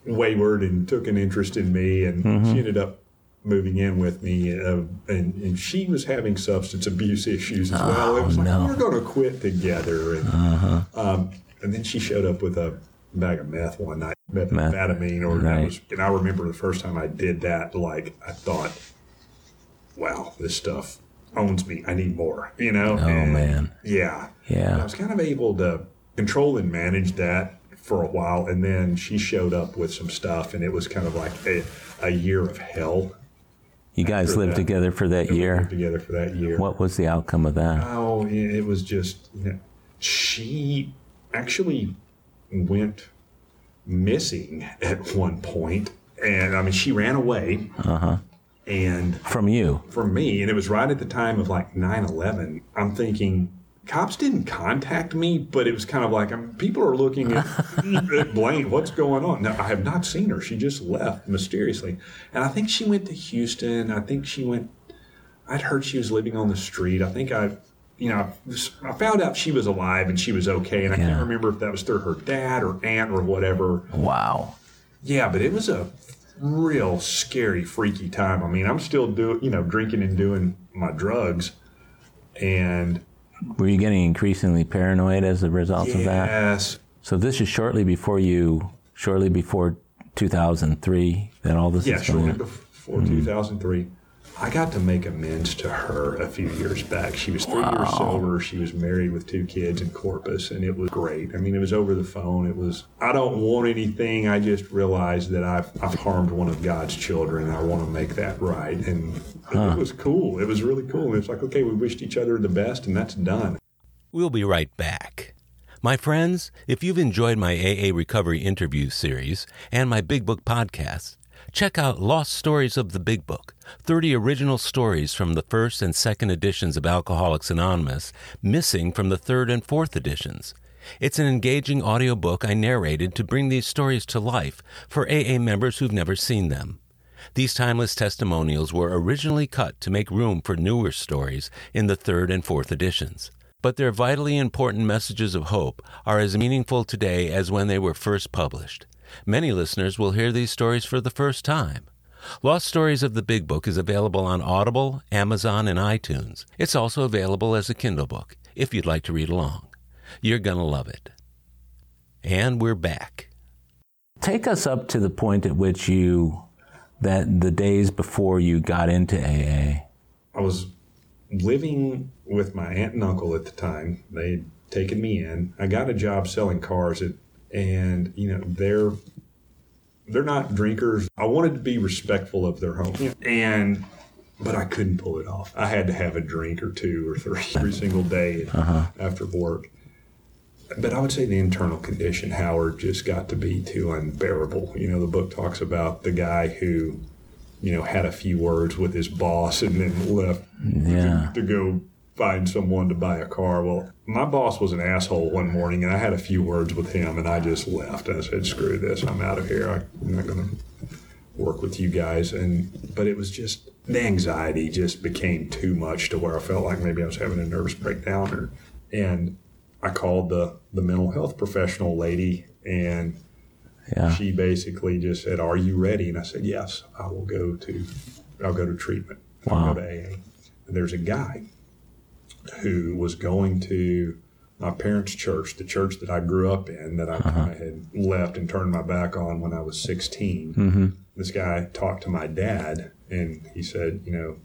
wayward and took an interest in me, and Mm-hmm. she ended up moving in with me, uh, and, and she was having substance abuse issues as well. It was like Oh, no. Uh-huh. we're going to quit together, and um, and then she showed up with a bag of meth one night, methamphetamine, or Right. was, and I remember the first time I did that, like I thought, wow, this stuff owns me. I need more, you know? Oh And, man. Yeah. And I was kind of able to control and manage that for a while. And then she showed up with some stuff, and it was kind of like a, a year of hell. You guys lived that. together for that year. together for that year. What was the outcome of that? Oh, it was just, you know, she actually went missing at one point, and I mean, she ran away. Uh huh. And From you. from me, and it was right at the time of like 9 11, I'm thinking, cops didn't contact me, but it was kind of like, I mean, people are looking at, <laughs> at Blaine, what's going on? Now, I have not seen her. She just left mysteriously. And I think she went to Houston. I think she went, I'd heard she was living on the street. I think I, you know, I found out she was alive and she was okay. And I Yeah. can't remember if that was through her dad or aunt or whatever. Wow. Yeah, but it was a real scary, freaky time. I mean, I'm still doing, you know, drinking and doing my drugs, and Were you getting increasingly paranoid as a result of that? yes, So this is shortly before you, shortly before 2003 that all this yeah, is going shortly on. before 2003, I got to make amends to her a few years back. She was three years sober. She was married with two kids in Corpus, and it was great. I mean, it was over the phone. It was. I don't want anything. I just realized that I've I've harmed one of God's children. I want to make that right, and it was cool. It was really cool. And it's like, okay, we wished each other the best, and that's done. We'll be right back. My friends, if you've enjoyed my AA Recovery interview series and my Big Book podcast, check out Lost Stories of the Big Book 30 original stories from the first and second editions of Alcoholics Anonymous, missing from the third and fourth editions. It's an engaging audiobook I narrated to bring these stories to life for AA members who've never seen them. These timeless testimonials were originally cut to make room for newer stories in the third and fourth editions. But their vitally important messages of hope are as meaningful today as when they were first published. Many listeners will hear these stories for the first time. Lost Stories of the Big Book is available on Audible, Amazon, and iTunes. It's also available as a Kindle book if you'd like to read along. You're going to love it. And we're back. Take us up to the point at which you, that the days before you got into AA. I was living with my aunt and uncle at the time. They'd taken me in. I got a job selling cars, at, and you know they're they're not drinkers. I wanted to be respectful of their home, and but I couldn't pull it off. I had to have a drink or two or three <laughs> every single day uh-huh. after work. But I would say the internal condition, Howard, just got to be too unbearable. You know, the book talks about the guy who you know, had a few words with his boss and then left Yeah. to, to go find someone to buy a car. Well, my boss was an asshole one morning and I had a few words with him and I just left. I said, screw this, I'm out of here. I'm not going to work with you guys. And, but it was just, the anxiety just became too much to where I felt like maybe I was having a nervous breakdown or, and I called the the mental health professional lady, and Yeah. she basically just said, "Are you ready?" And I said, "Yes, I will go to I'll go to treatment. Wow. I'll go to AA." And there's a guy who was going to my parents' church, the church that I grew up in, that I uh-huh. kind of had left and turned my back on when I was 16. Mm-hmm. This guy talked to my dad, and he said, "You know,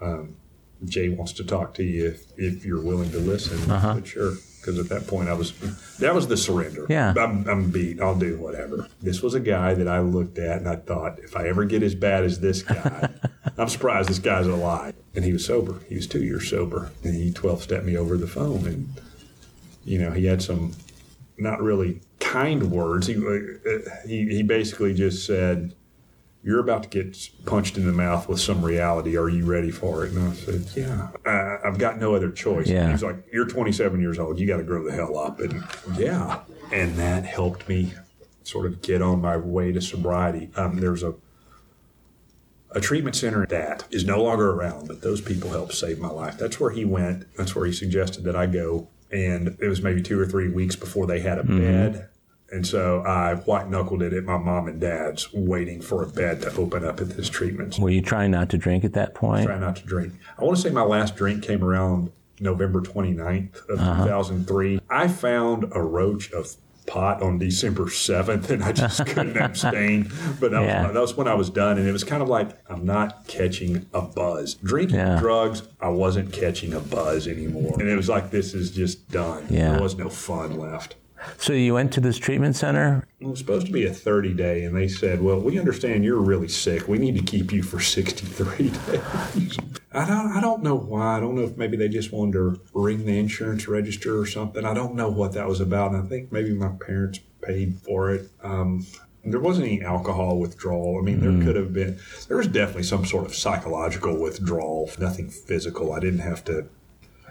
um, Jay wants to talk to you if, if you're willing to listen." Uh-huh. I said, "Sure." Because at that point, I was that was the surrender. Yeah. I'm, I'm beat. I'll do whatever. This was a guy that I looked at and I thought, if I ever get as bad as this guy, <laughs> I'm surprised this guy's alive. And he was sober. He was two years sober, and he 12 stepped me over the phone, and you know he had some not really kind words. He he he basically just said. You're about to get punched in the mouth with some reality. Are you ready for it? And I said, Yeah, I, I've got no other choice. Yeah. He was like, You're 27 years old. You got to grow the hell up. And yeah. And that helped me sort of get on my way to sobriety. Um, there's a a treatment center that is no longer around, but those people helped save my life. That's where he went. That's where he suggested that I go. And it was maybe two or three weeks before they had a mm-hmm. bed. And so I white knuckled it at my mom and dad's, waiting for a bed to open up at this treatment. Were you trying not to drink at that point? Try not to drink. I want to say my last drink came around November 29th of uh-huh. 2003. I found a roach of pot on December 7th and I just <laughs> couldn't abstain. But that, Yeah. was, that was when I was done. And it was kind of like, I'm not catching a buzz. Drinking Yeah. drugs, I wasn't catching a buzz anymore. And it was like, this is just done. Yeah. There was no fun left. So you went to this treatment center? It was supposed to be a 30 day, and they said, Well, we understand you're really sick. We need to keep you for 63 <laughs> days. I don't, I don't know why. I don't know if maybe they just wanted to ring the insurance register or something. I don't know what that was about. And I think maybe my parents paid for it. Um, there wasn't any alcohol withdrawal. I mean, there could have been, there was definitely some sort of psychological withdrawal, nothing physical. I didn't have to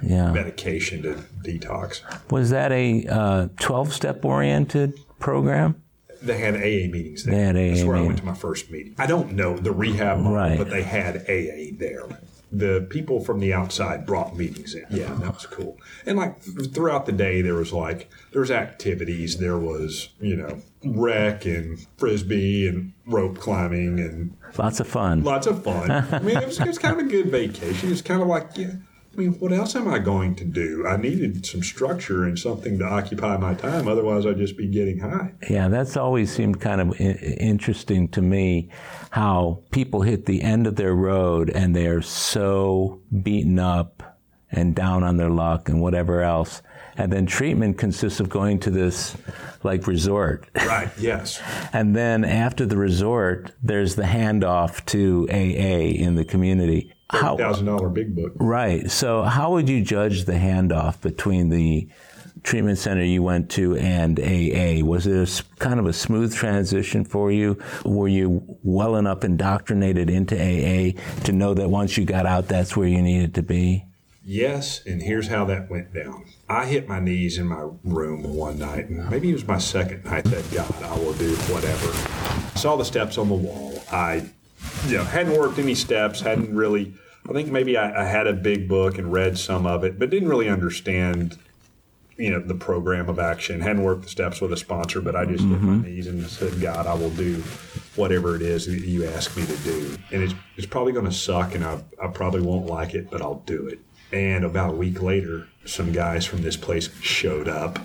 Yeah. medication to detox. Was that a uh, 12 step oriented program? They had AA meetings there. They had AA That's where I went to my first meeting. I don't know the rehab model, Right. but they had AA there. The people from the outside brought meetings in. Yeah, that was cool. And like throughout the day, there was like there was activities. There was you know rec and frisbee and rope climbing and Lots of fun. lots of fun. I mean, it was, it was kind of a good vacation. It's kind of like yeah. I mean, what else am I going to do? I needed some structure and something to occupy my time. Otherwise, I'd just be getting high. Yeah, that's always seemed kind of I- interesting to me how people hit the end of their road and they're so beaten up and down on their luck and whatever else. And then treatment consists of going to this like resort. Right. Yes. <laughs> And then after the resort, there's the handoff to AA in the community. Thousand dollar big book. Right. So, how would you judge the handoff between the treatment center you went to and AA? Was it a kind of a smooth transition for you? Were you well enough indoctrinated into AA to know that once you got out, that's where you needed to be? Yes, and here's how that went down. I hit my knees in my room one night, and maybe it was my second night that God, I will do whatever. I saw the steps on the wall. I, you know, hadn't worked any steps, hadn't really. I think maybe I, I had a big book and read some of it, but didn't really understand, you know, the program of action. Hadn't worked the steps with a sponsor, but I just hit my mm-hmm. knees and said, God, I will do whatever it is that you ask me to do. And it's, it's probably going to suck, and I, I probably won't like it, but I'll do it. And about a week later, some guys from this place showed up,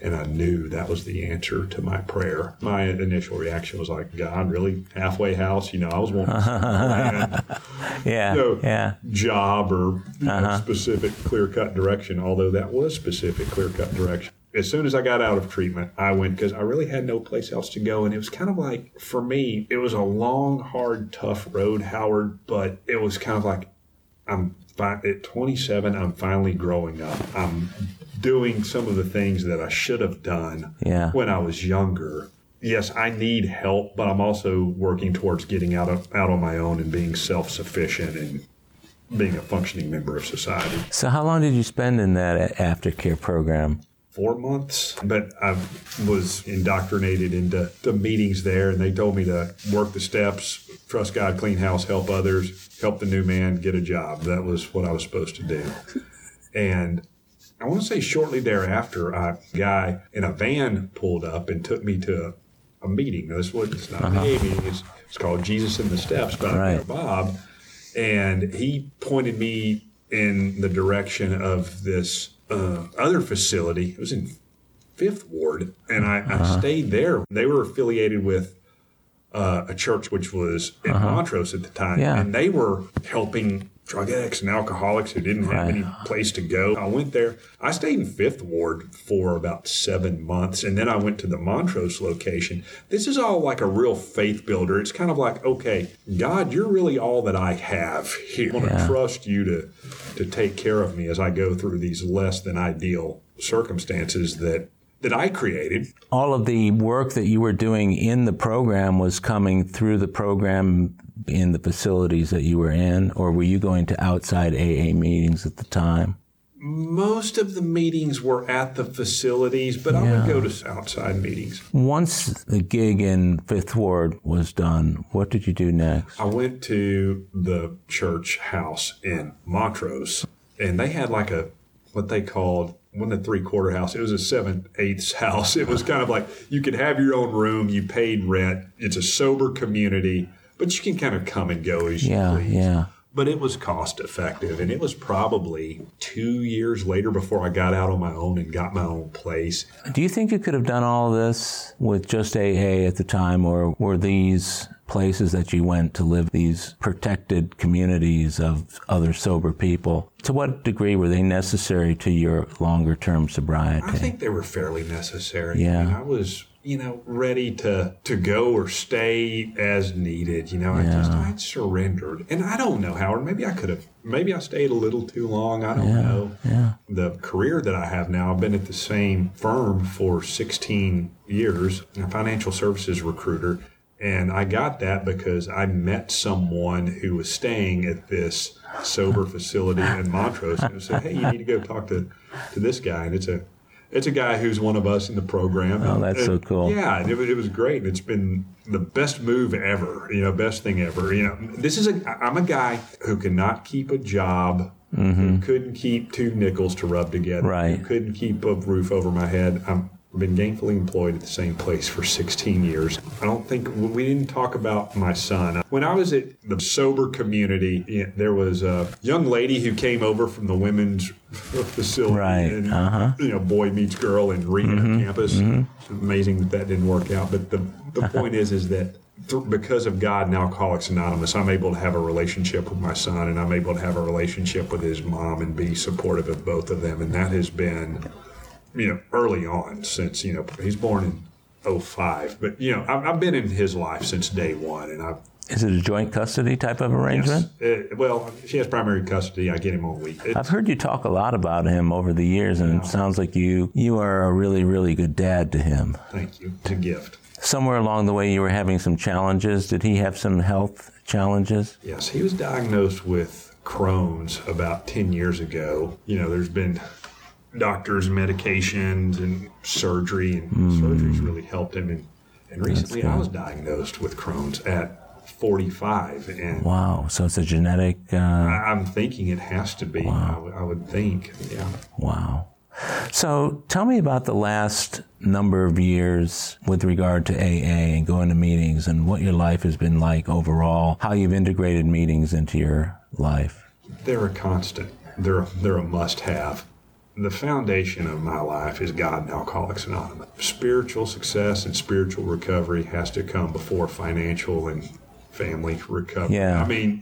and I knew that was the answer to my prayer. My initial reaction was like, God, really? Halfway house? You know, I was wanting <laughs> land, Yeah. no Yeah. job or know, uh-huh. specific clear cut direction, although that was specific clear cut direction. As soon as I got out of treatment, I went because I really had no place else to go. And it was kind of like, for me, it was a long, hard, tough road, Howard, but it was kind of like, I'm fi- at 27, I'm finally growing up. I'm doing some of the things that I should have done Yeah. when I was younger. Yes, I need help, but I'm also working towards getting out of out on my own and being self sufficient and being a functioning member of society. So, how long did you spend in that aftercare program? Four months, but I was indoctrinated into the meetings there, and they told me to work the steps, trust God, clean house, help others, help the new man get a job. That was what I was supposed to do, and I want to say shortly thereafter, a guy in a van pulled up and took me to a, a meeting. This was it's not uh-huh. a meeting. It's, it's called Jesus in the Steps by right. Bob, and he pointed me in the direction of this uh, other facility. It was in Fifth Ward, and I, uh-huh. I stayed there. They were affiliated with uh, a church which was in uh-huh. Montrose at the time, yeah. and they were helping drug addicts and alcoholics who didn't have right. any place to go. I went there. I stayed in Fifth Ward for about seven months, and then I went to the Montrose location. This is all like a real faith builder. It's kind of like, okay, God, you're really all that I have here. I want to trust you to to take care of me as I go through these less than ideal circumstances that that I created. All of the work that you were doing in the program was coming through the program in the facilities that you were in, or were you going to outside AA meetings at the time? Most of the meetings were at the facilities, but yeah. I would go to outside meetings. Once the gig in Fifth Ward was done, what did you do next? I went to the church house in Montrose, and they had like a what they called one and three quarter house. It was a seven eighths <laughs> house. It was kind of like you could have your own room, you paid rent. It's a sober community but you can kind of come and go as yeah, you please. Yeah. But it was cost effective, and it was probably two years later before I got out on my own and got my own place. Do you think you could have done all this with just AA at the time, or were these places that you went to live these protected communities of other sober people. To what degree were they necessary to your longer term sobriety? I think they were fairly necessary. Yeah. I, mean, I was you know, ready to to go or stay as needed. You know, yeah. I just I surrendered, and I don't know, Howard. Maybe I could have. Maybe I stayed a little too long. I don't yeah. know. Yeah. The career that I have now, I've been at the same firm for 16 years, a financial services recruiter. And I got that because I met someone who was staying at this sober facility in Montrose and said, Hey, you need to go talk to, to this guy. And it's a it's a guy who's one of us in the program. Oh, that's and, so cool. Yeah, it, it was great. It's been the best move ever. You know, best thing ever. You know, this is a. I'm a guy who cannot keep a job. Mm-hmm. Who couldn't keep two nickels to rub together. Right. Who couldn't keep a roof over my head. I'm been gainfully employed at the same place for 16 years. I don't think we didn't talk about my son. When I was at the sober community, there was a young lady who came over from the women's <laughs> facility. Right. And, uh-huh. You know, boy meets girl in Reno mm-hmm. campus. Mm-hmm. It's amazing that that didn't work out. But the, the <laughs> point is, is that because of God and Alcoholics Anonymous, I'm able to have a relationship with my son and I'm able to have a relationship with his mom and be supportive of both of them. And that has been you know, early on since, you know, he's born in 05. But, you know, I've, I've been in his life since day one. And I've, is it a joint custody type of arrangement? Yes. Uh, well, she has primary custody. I get him on week. I've heard you talk a lot about him over the years, and yeah. it sounds like you you are a really really good dad to him. Thank you. It's a gift. Somewhere along the way, you were having some challenges. Did he have some health challenges? Yes, he was diagnosed with Crohn's about ten years ago. You know, there's been doctors, medications, and surgery, and mm. surgery's really helped him. And, and recently, I was diagnosed with Crohn's at 45. And wow, so it's a genetic. Uh, I, am thinking it has to be. Wow. I, w- I would think, yeah. Wow. So tell me about the last number of years with regard to AA and going to meetings and what your life has been like overall, how you've integrated meetings into your life. They're a constant. They're, they're a must have the foundation of my life is God and Alcoholics Anonymous. Spiritual success and spiritual recovery has to come before financial and family recovery. Yeah. I mean,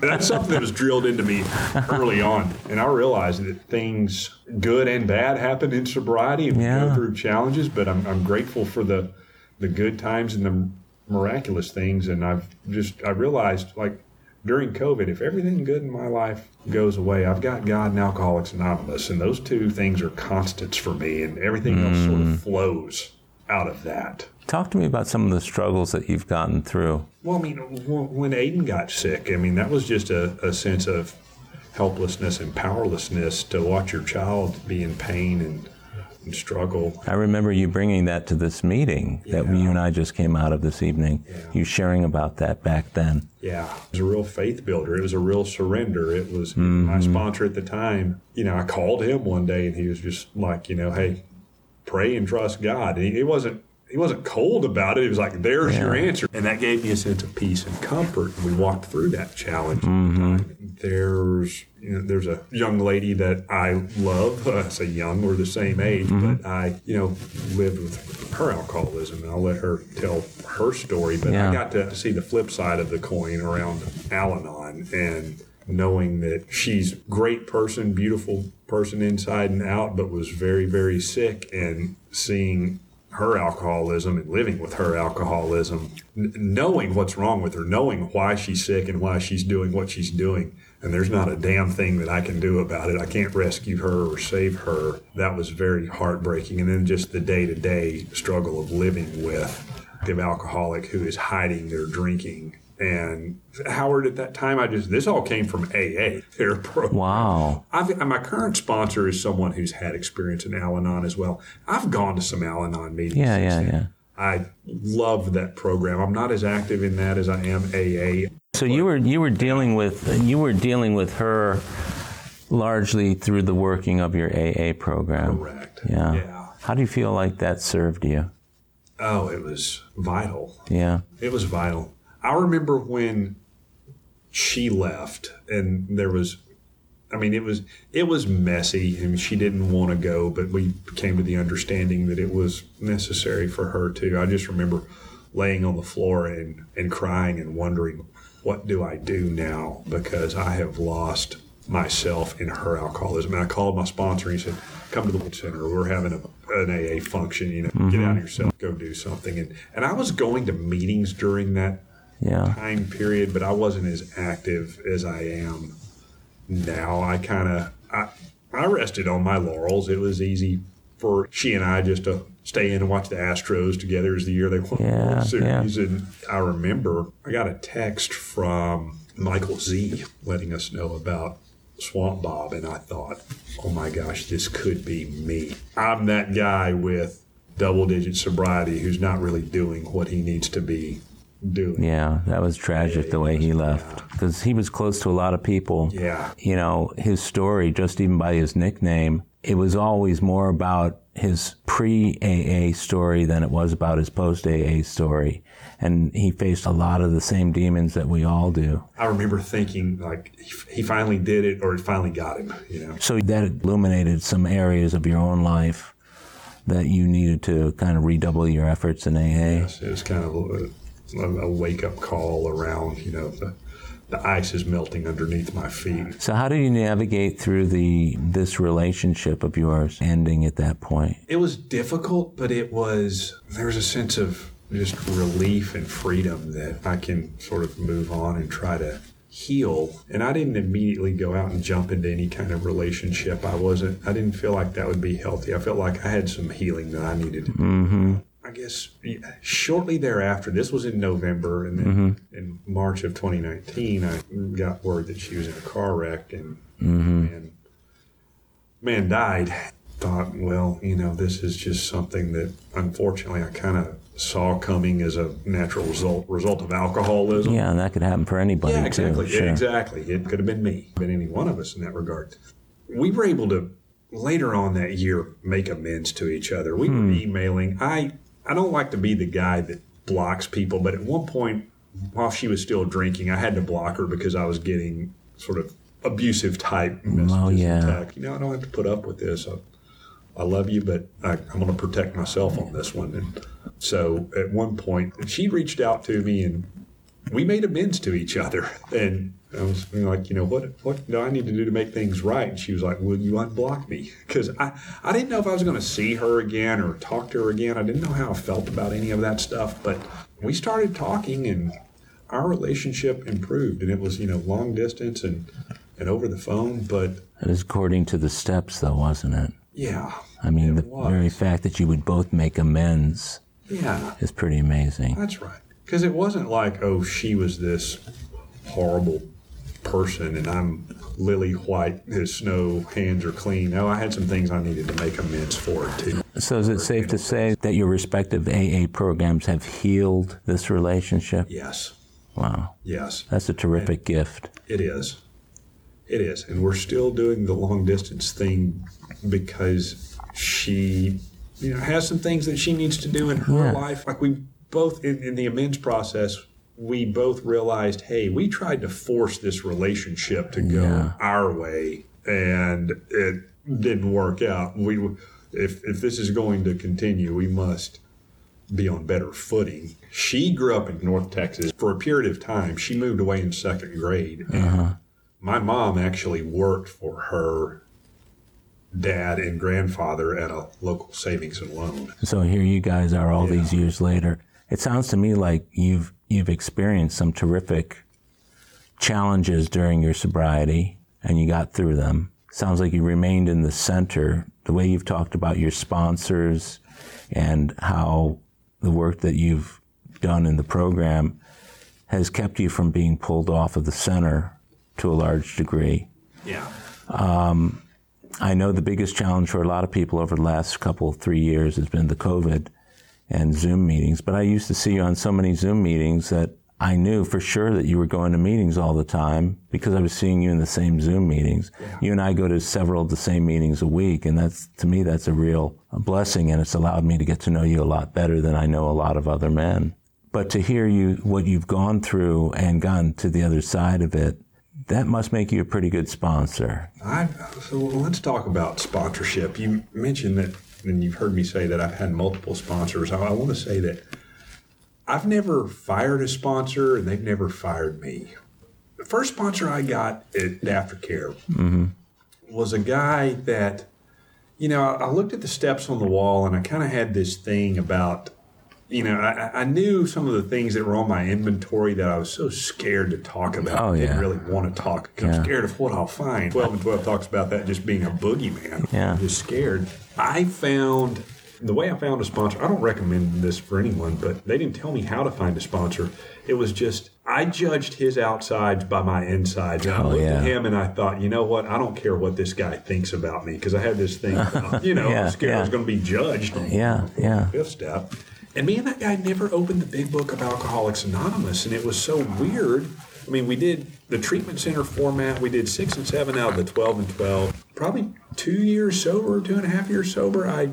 that's something that was drilled into me early on. And I realized that things good and bad happen in sobriety and we yeah. go through challenges, but I'm, I'm grateful for the, the good times and the miraculous things. And I've just, I realized like during COVID, if everything good in my life goes away, I've got God and Alcoholics Anonymous, and those two things are constants for me, and everything mm. else sort of mm. flows out of that. Talk to me about some of the struggles that you've gotten through. Well, I mean, when Aiden got sick, I mean, that was just a, a sense of helplessness and powerlessness to watch your child be in pain and and struggle. I remember you bringing that to this meeting that Yeah. you and I just came out of this evening. Yeah. You sharing about that back then. Yeah, it was a real faith builder. It was a real surrender. It was my mm-hmm. sponsor at the time. You know, I called him one day and he was just like, you know, hey, pray and trust God. And he, he wasn't he wasn't cold about it. He was like, there's your answer. And that gave me a sense of peace and comfort. And we walked through that challenge. Mm-hmm. There's you know, there's a young lady that I love. I say young, we're the same age, mm-hmm. but I, you know, lived with her alcoholism, and I'll let her tell her story. But Yeah. I got to see the flip side of the coin around Al-Anon and knowing that she's great person, beautiful person inside and out, but was very, very sick, and seeing her alcoholism and living with her alcoholism, n- knowing what's wrong with her, knowing why she's sick and why she's doing what she's doing. And there's not a damn thing that I can do about it. I can't rescue her or save her. That was very heartbreaking. And then just the day to day struggle of living with the alcoholic who is hiding their drinking. And Howard, at that time, I just, this all came from AA, their program. Wow. I've, my current sponsor is someone who's had experience in Al Anon as well. I've gone to some Al Anon meetings. Yeah, yeah, then. yeah. I love that program. I'm not as active in that as I am AA. So you were you were dealing with you were dealing with her largely through the working of your AA program. Correct. Yeah. Yeah. How do you feel like that served you? Oh, it was vital. Yeah. It was vital. I remember when she left, and there was, I mean, it was it was messy, and she didn't want to go, but we came to the understanding that it was necessary for her to. I just remember laying on the floor and and crying and wondering, what do I do now? Because I have lost myself in her alcoholism. And I called my sponsor and he said, come to the center. We're having a, an AA function, you know, get out mm-hmm. of yourself, go do something. And, and I was going to meetings during that Yeah. time period, but I wasn't as active as I am now. I kind of I, I rested on my laurels. It was easy for she and I just to stay in and watch the Astros together as the year they won the Yeah, World Series. And I remember I got a text from Michael Z letting us know about Swamp Bob, and I thought, oh my gosh, this could be me. I'm that guy with double digit sobriety who's not really doing what he needs to be Yeah, that was tragic the way he left because he was close to a lot of people. Yeah. You know, his story, just even by his nickname, it was always more about his pre AA story than it was about his post AA story. And he faced a lot of the same demons that we all do. I remember thinking like he, he finally did it or it finally got him, you know. So that illuminated some areas of your own life that you needed to kind of redouble your efforts in AA. Yes, it was kind of uh, a, a wake up call around, you know, the, the ice is melting underneath my feet. So how did you navigate through the this relationship of yours ending at that point? It was difficult, but it was there was a sense of just relief and freedom that I can sort of move on and try to heal. And I didn't immediately go out and jump into any kind of relationship. I wasn't. I didn't feel like that would be healthy. I felt like I had some healing that I needed. Mm-hmm. I guess shortly thereafter, this was in November, and then in March of 2019, I got word that she was in a car wreck and man, man died. Thought, well, you know, this is just something that unfortunately I kind of saw coming as a natural result result of alcoholism. Yeah, and that could happen for anybody Yeah, exactly. too. Yeah, exactly. It could have been me, been any one of us in that regard. We were able to later on that year make amends to each other. We Hmm. were emailing. I I don't like to be the guy that blocks people, but at one point while she was still drinking, I had to block her because I was getting sort of abusive type oh, messages Oh, yeah. text. You know, I don't have to put up with this. I, I love you, but I, I'm going to protect myself on this one. And so at one point, she reached out to me and we made amends to each other. <laughs> And I was like, you know, what what do I need to do to make things right? And she was like, will you unblock me? <laughs> Because I, I didn't know if I was going to see her again or talk to her again. I didn't know how I felt about any of that stuff. But we started talking and our relationship improved. And it was, you know, long distance and, and over the phone. But It was according to the steps, though, wasn't it? yeah, I mean, the was. very fact that you would both make amends yeah. is pretty amazing. That's right. Because it wasn't like, oh, she was this horrible person and I'm lily white as snow, hands are clean. No, I had some things I needed to make amends for too. So is it safe to say that your respective AA programs have healed this relationship? Yes. Wow. Yes. That's a terrific gift. It is. It is. And we're still doing the long distance thing because she, you know, has some things that she needs to do in her Yeah. life. Like we both, in, in the amends process, we both realized, hey, we tried to force this relationship to go Yeah. our way and it didn't work out. We, if, if this is going to continue, we must be on better footing. She grew up in North Texas for a period of time. She moved away in second grade. And my mom actually worked for her dad and grandfather at a local savings and loan. So here you guys are all these years later. It sounds to me like you've you've experienced some terrific challenges during your sobriety and you got through them. Sounds like you remained in the center. The way you've talked about your sponsors and how the work that you've done in the program has kept you from being pulled off of the center to a large degree. Yeah. Um, I know the biggest challenge for a lot of people over the last couple, three years has been the COVID and Zoom meetings. But I used to see you on so many Zoom meetings that I knew for sure that you were going to meetings all the time because I was seeing you in the same Zoom meetings. You and I go to several of the same meetings a week, and that's to me that's a real blessing, and it's allowed me to get to know you a lot better than I know a lot of other men. But to hear you what you've gone through and gone to the other side of it, that must make you a pretty good sponsor. I, so let's talk about sponsorship. You mentioned that, and you've heard me say that I've had multiple sponsors. I, I want to say that I've never fired a sponsor, and they've never fired me. The first sponsor I got at Aftercare mm-hmm. was a guy that, you know, I, I looked at the steps on the wall, and I kind of had this thing about you know, I, I knew some of the things that were on my inventory that I was so scared to talk about. Oh, I yeah. didn't really want to talk. I'm Yeah. scared of what I'll find. 12 and 12 talks about that just being a boogeyman. Yeah. I'm just scared. I found the way I found a sponsor, I don't recommend this for anyone, but they didn't tell me how to find a sponsor. It was just, I judged his outsides by my insides. And I Oh, looked yeah. at him and I thought, you know what? I don't care what this guy thinks about me because I had this thing, about, you <laughs> know, I was scared I was going to be judged. on Yeah, yeah. fifth step. And me and that guy never opened the big book of Alcoholics Anonymous, and it was so weird. I mean, we did the treatment center format. We did six and seven out of the twelve and twelve. Probably two years sober, two and a half years sober. I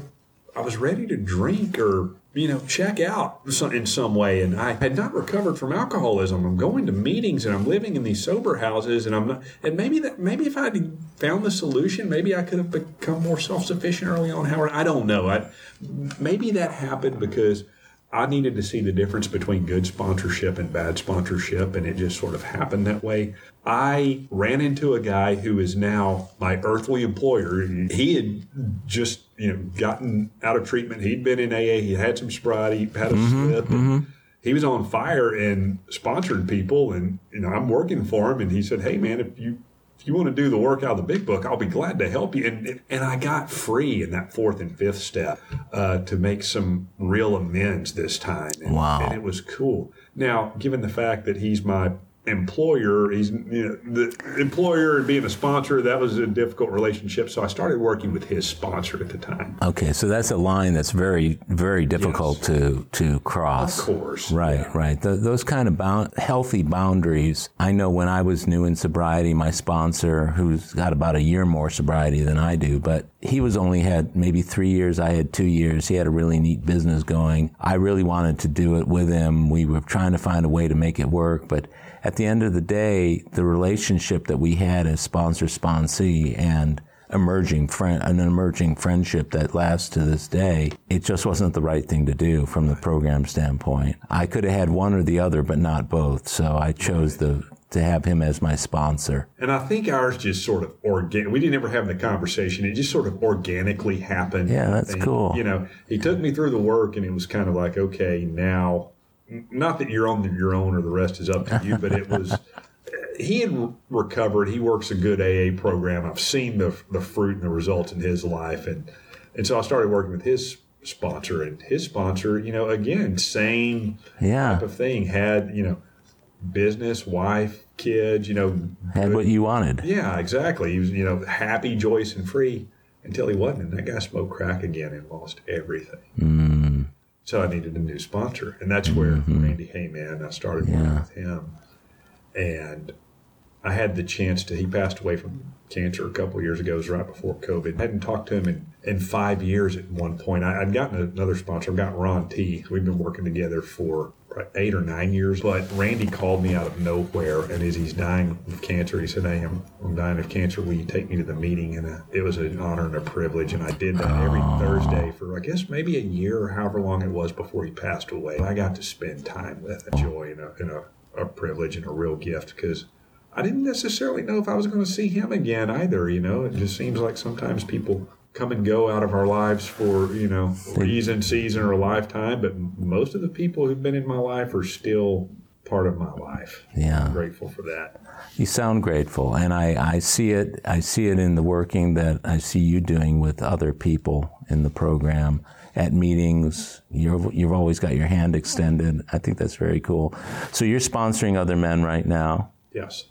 I was ready to drink or you know check out in some way, and I had not recovered from alcoholism. I'm going to meetings and I'm living in these sober houses, and I'm not. And maybe that maybe if I had found the solution, maybe I could have become more self sufficient early on. Howard, I don't know. I maybe that happened because I needed to see the difference between good sponsorship and bad sponsorship, and it just sort of happened that way. I ran into a guy who is now my earthly employer. He had just, you know, gotten out of treatment. He'd been in AA. He had some sobriety, He had a mm-hmm, slip. and mm-hmm. He was on fire and sponsored people, and you know, I'm working for him. And he said, "Hey, man, if you if you want to do the work out of the big book, I'll be glad to help you. And, and I got free in that fourth and fifth step uh, to make some real amends this time. And, Wow. And it was cool. Now, given the fact that he's my employer, he's you know the employer and being a sponsor, that was a difficult relationship. So I started working with his sponsor at the time. Okay, so that's a line that's very, very difficult to to cross. Of course. Right, Yeah. right. Th those kind of bound, healthy boundaries. I know when I was new in sobriety, my sponsor, who's got about a year more sobriety than I do, but he was only had maybe three years. I had two years. He had a really neat business going. I really wanted to do it with him. We were trying to find a way to make it work, but at the end of the day, the relationship that we had as sponsor sponsee and emerging friend, an emerging friendship that lasts to this day, it just wasn't the right thing to do from the program standpoint. I could have had one or the other, but not both. So I chose the, to have him as my sponsor. And I think ours just sort of organic. We didn't ever have the conversation. It just sort of organically happened. Yeah, that's And, cool. You know, he took me through the work, and it was kind of like, okay, now, not that you're on your own or the rest is up to you, but it was. <laughs> He had recovered. He works a good AA program. I've seen the the fruit and the results in his life, and and so I started working with his sponsor and his sponsor. You know, again, same Yeah. type of thing. Had you know business, wife, kids, you know. Had what you wanted. Yeah, exactly. He was, you know, happy, joyous, and free until he wasn't. And that guy smoked crack again and lost everything. Mm. So I needed a new sponsor. And that's where Mm-hmm. Randy Heyman, I started working with him. And I had the chance to, he passed away from cancer a couple of years ago. It was right before COVID. I hadn't talked to him in, in five years at one point. I, I'd gotten another sponsor. I've got Ron T. We've been working together for eight or nine years. But Randy called me out of nowhere. And as he's dying of cancer, he said, Hey, I'm, I'm dying of cancer. Will you take me to the meeting? And uh, it was an honor and a privilege. And I did that every Thursday for, I guess, maybe a year or however long it was before he passed away. I got to spend time with him. Joy and a, and a, a privilege and a real gift because I didn't necessarily know if I was going to see him again either. You know, it just seems like sometimes people come and go out of our lives for you know reason, season, or a lifetime. But most of the people who've been in my life are still part of my life. Yeah. I'm grateful for that. You sound grateful, and I, I see it. I see it in the working that I see you doing with other people in the program at meetings. You're, you've always got your hand extended. I think that's very cool. So you're sponsoring other men right now. Yes,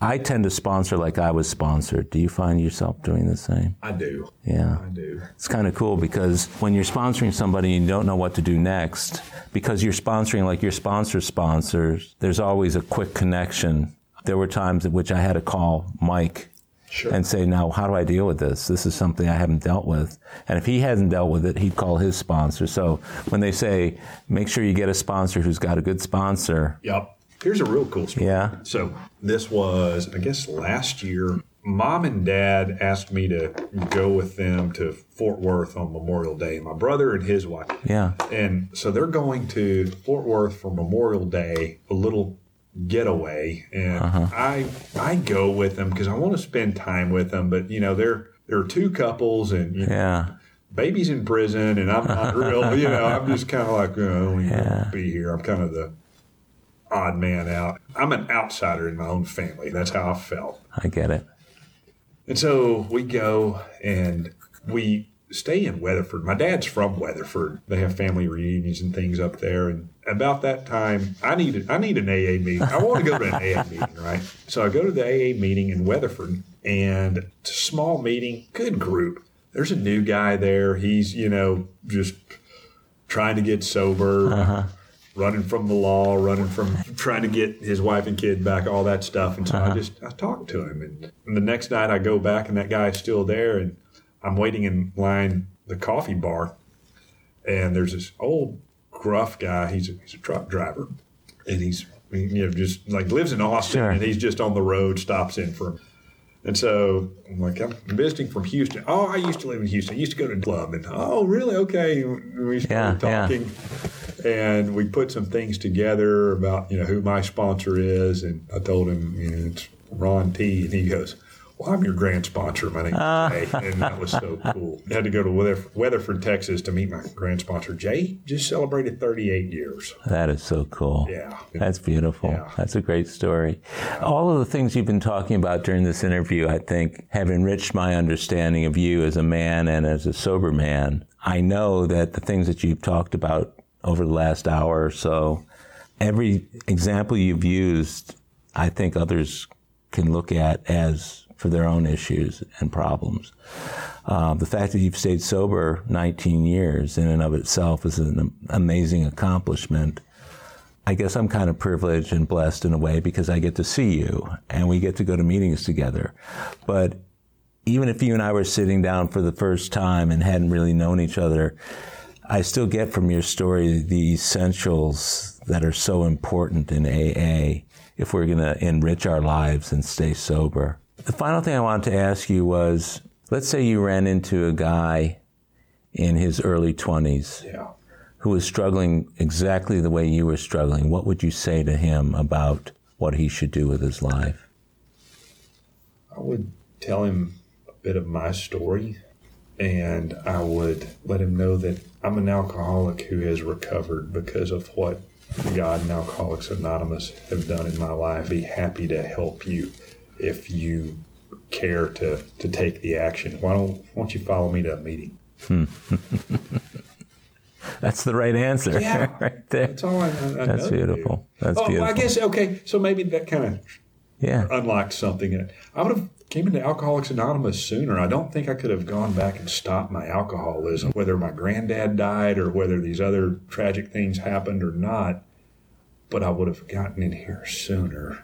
I tend to sponsor like I was sponsored. Do you find yourself doing the same? I do. Yeah. I do. It's kind of cool because when you're sponsoring somebody and you don't know what to do next, because you're sponsoring like your sponsor sponsors, there's always a quick connection. There were times at which I had to call Mike Sure. and say, now, how do I deal with this? This is something I haven't dealt with. And if he hasn't dealt with it, he'd call his sponsor. So when they say, make sure you get a sponsor who's got a good sponsor. Yep. Here's a real cool story. Yeah. So this was, I guess, last year. Mom and Dad asked me to go with them to Fort Worth on Memorial Day. My brother and his wife. Yeah. And so they're going to Fort Worth for Memorial Day, a little getaway, and uh-huh. I I go with them because I want to spend time with them. But you know, they're there are two couples, and you know, Yeah. baby's in prison, and I'm not real. You know, I'm just kind of like, oh, I don't even to be here. I'm kind of the odd man out. I'm an outsider in my own family. That's how I felt. I get it. And so we go and we stay in Weatherford. My dad's from Weatherford. They have family reunions and things up there. And about that time, I need I need an AA meeting. I want to go to an AA meeting, right? So I go to the AA meeting in Weatherford, and it's a small meeting, good group. There's a new guy there. He's you know just trying to get sober. Uh-huh. Running from the law, running from <laughs> trying to get his wife and kid back, all that stuff. And so I uh-huh. just I talked to him, and, and the next night I go back, and that guy's still there, and I'm waiting in line the coffee bar, and there's this old gruff guy. He's a, he's a truck driver, and he's you know just like lives in Austin, Sure. and he's just on the road, stops in for. And so I'm like, I'm visiting from Houston. Oh, I used to live in Houston. I used to go to the club. And oh, really? Okay. We started Yeah, yeah. And we put some things together about you know who my sponsor is. And I told him you know, it's Ron T. And he goes, "Well, I'm your grand sponsor. My name's Ah. Jay." And that was so <laughs> cool. I had to go to Weatherford, Weatherford, Texas, to meet my grand sponsor. Jay just celebrated 38 years. That is so cool. Yeah. That's beautiful. Yeah. That's a great story. All of the things you've been talking about during this interview, I think, have enriched my understanding of you as a man and as a sober man. I know that the things that you've talked about over the last hour or so, every example you've used, I think others can look at as for their own issues and problems. Uh, the fact that you've stayed sober 19 years in and of itself is an amazing accomplishment. I guess I'm kind of privileged and blessed in a way because I get to see you and we get to go to meetings together. But even if you and I were sitting down for the first time and hadn't really known each other, I still get from your story the essentials that are so important in AA if we're going to enrich our lives and stay sober. The final thing I wanted to ask you was let's say you ran into a guy in his early 20s Yeah. who was struggling exactly the way you were struggling, what would you say to him about what he should do with his life? I would tell him a bit of my story and I would let him know that I'm an alcoholic who has recovered because of what God and Alcoholics Anonymous have done in my life. Be happy to help you if you care to, to take the action. Why don't, why don't you follow me to a meeting? <laughs> That's the right answer, Yeah. <laughs> right there. That's all I, I That's beautiful. That's oh, well, I guess, okay, so maybe that kind of Yeah. unlocked something. In. it. I would have came into Alcoholics Anonymous sooner. I don't think I could have gone back and stopped my alcoholism, whether my granddad died or whether these other tragic things happened or not. But I would have gotten in here sooner.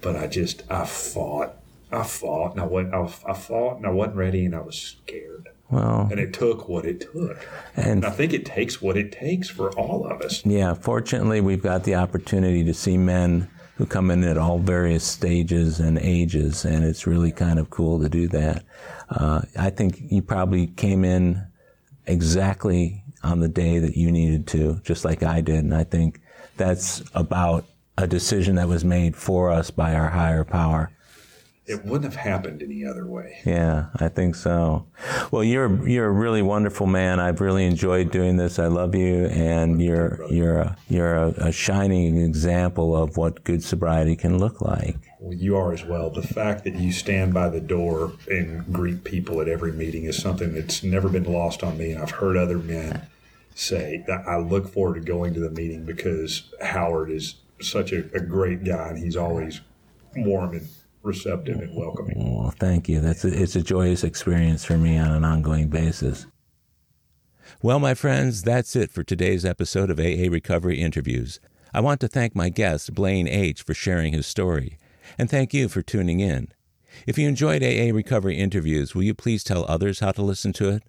But I just I fought. I fought and I went I, I fought and I wasn't ready and I was scared. Well, And it took what it took. and And I think it takes what it takes for all of us. Yeah, fortunately, we've got the opportunity to see men who come in at all various stages and ages, and it's really kind of cool to do that. Uh, I think you probably came in exactly on the day that you needed to, just like I did, and I think that's about a decision that was made for us by our higher power. It wouldn't have happened any other way. Yeah, I think so. Well, you're you're a really wonderful man. I've really enjoyed doing this. I love you, and you're you're a, you're a, a shining example of what good sobriety can look like. Well, you are as well. The fact that you stand by the door and greet people at every meeting is something that's never been lost on me. And I've heard other men say that I look forward to going to the meeting because Howard is such a, a great guy and he's always warm and receptive and welcoming. Well, thank you. That's a, it's a joyous experience for me on an ongoing basis. Well, my friends, that's it for today's episode of AA Recovery Interviews. I want to thank my guest, Blaine H., for sharing his story, and thank you for tuning in. If you enjoyed AA Recovery Interviews, will you please tell others how to listen to it?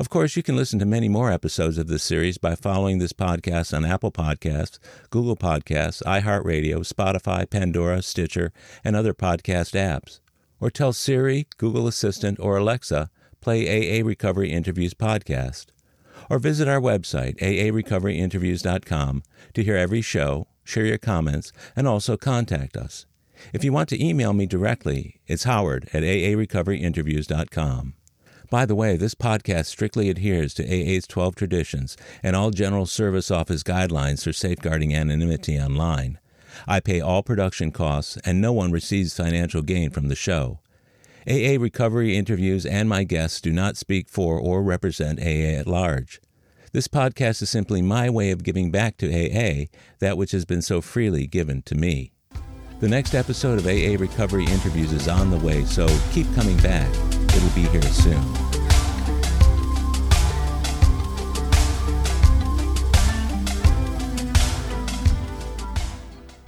Of course, you can listen to many more episodes of this series by following this podcast on Apple Podcasts, Google Podcasts, iHeartRadio, Spotify, Pandora, Stitcher, and other podcast apps. Or tell Siri, Google Assistant, or Alexa, play AA Recovery Interviews podcast. Or visit our website, aarecoveryinterviews.com, to hear every show, share your comments, and also contact us. If you want to email me directly, it's howard at aarecoveryinterviews.com. By the way, this podcast strictly adheres to AA's 12 traditions and all General Service Office guidelines for safeguarding anonymity online. I pay all production costs, and no one receives financial gain from the show. AA Recovery Interviews and my guests do not speak for or represent AA at large. This podcast is simply my way of giving back to AA that which has been so freely given to me. The next episode of AA Recovery Interviews is on the way, so keep coming back. It'll be here soon.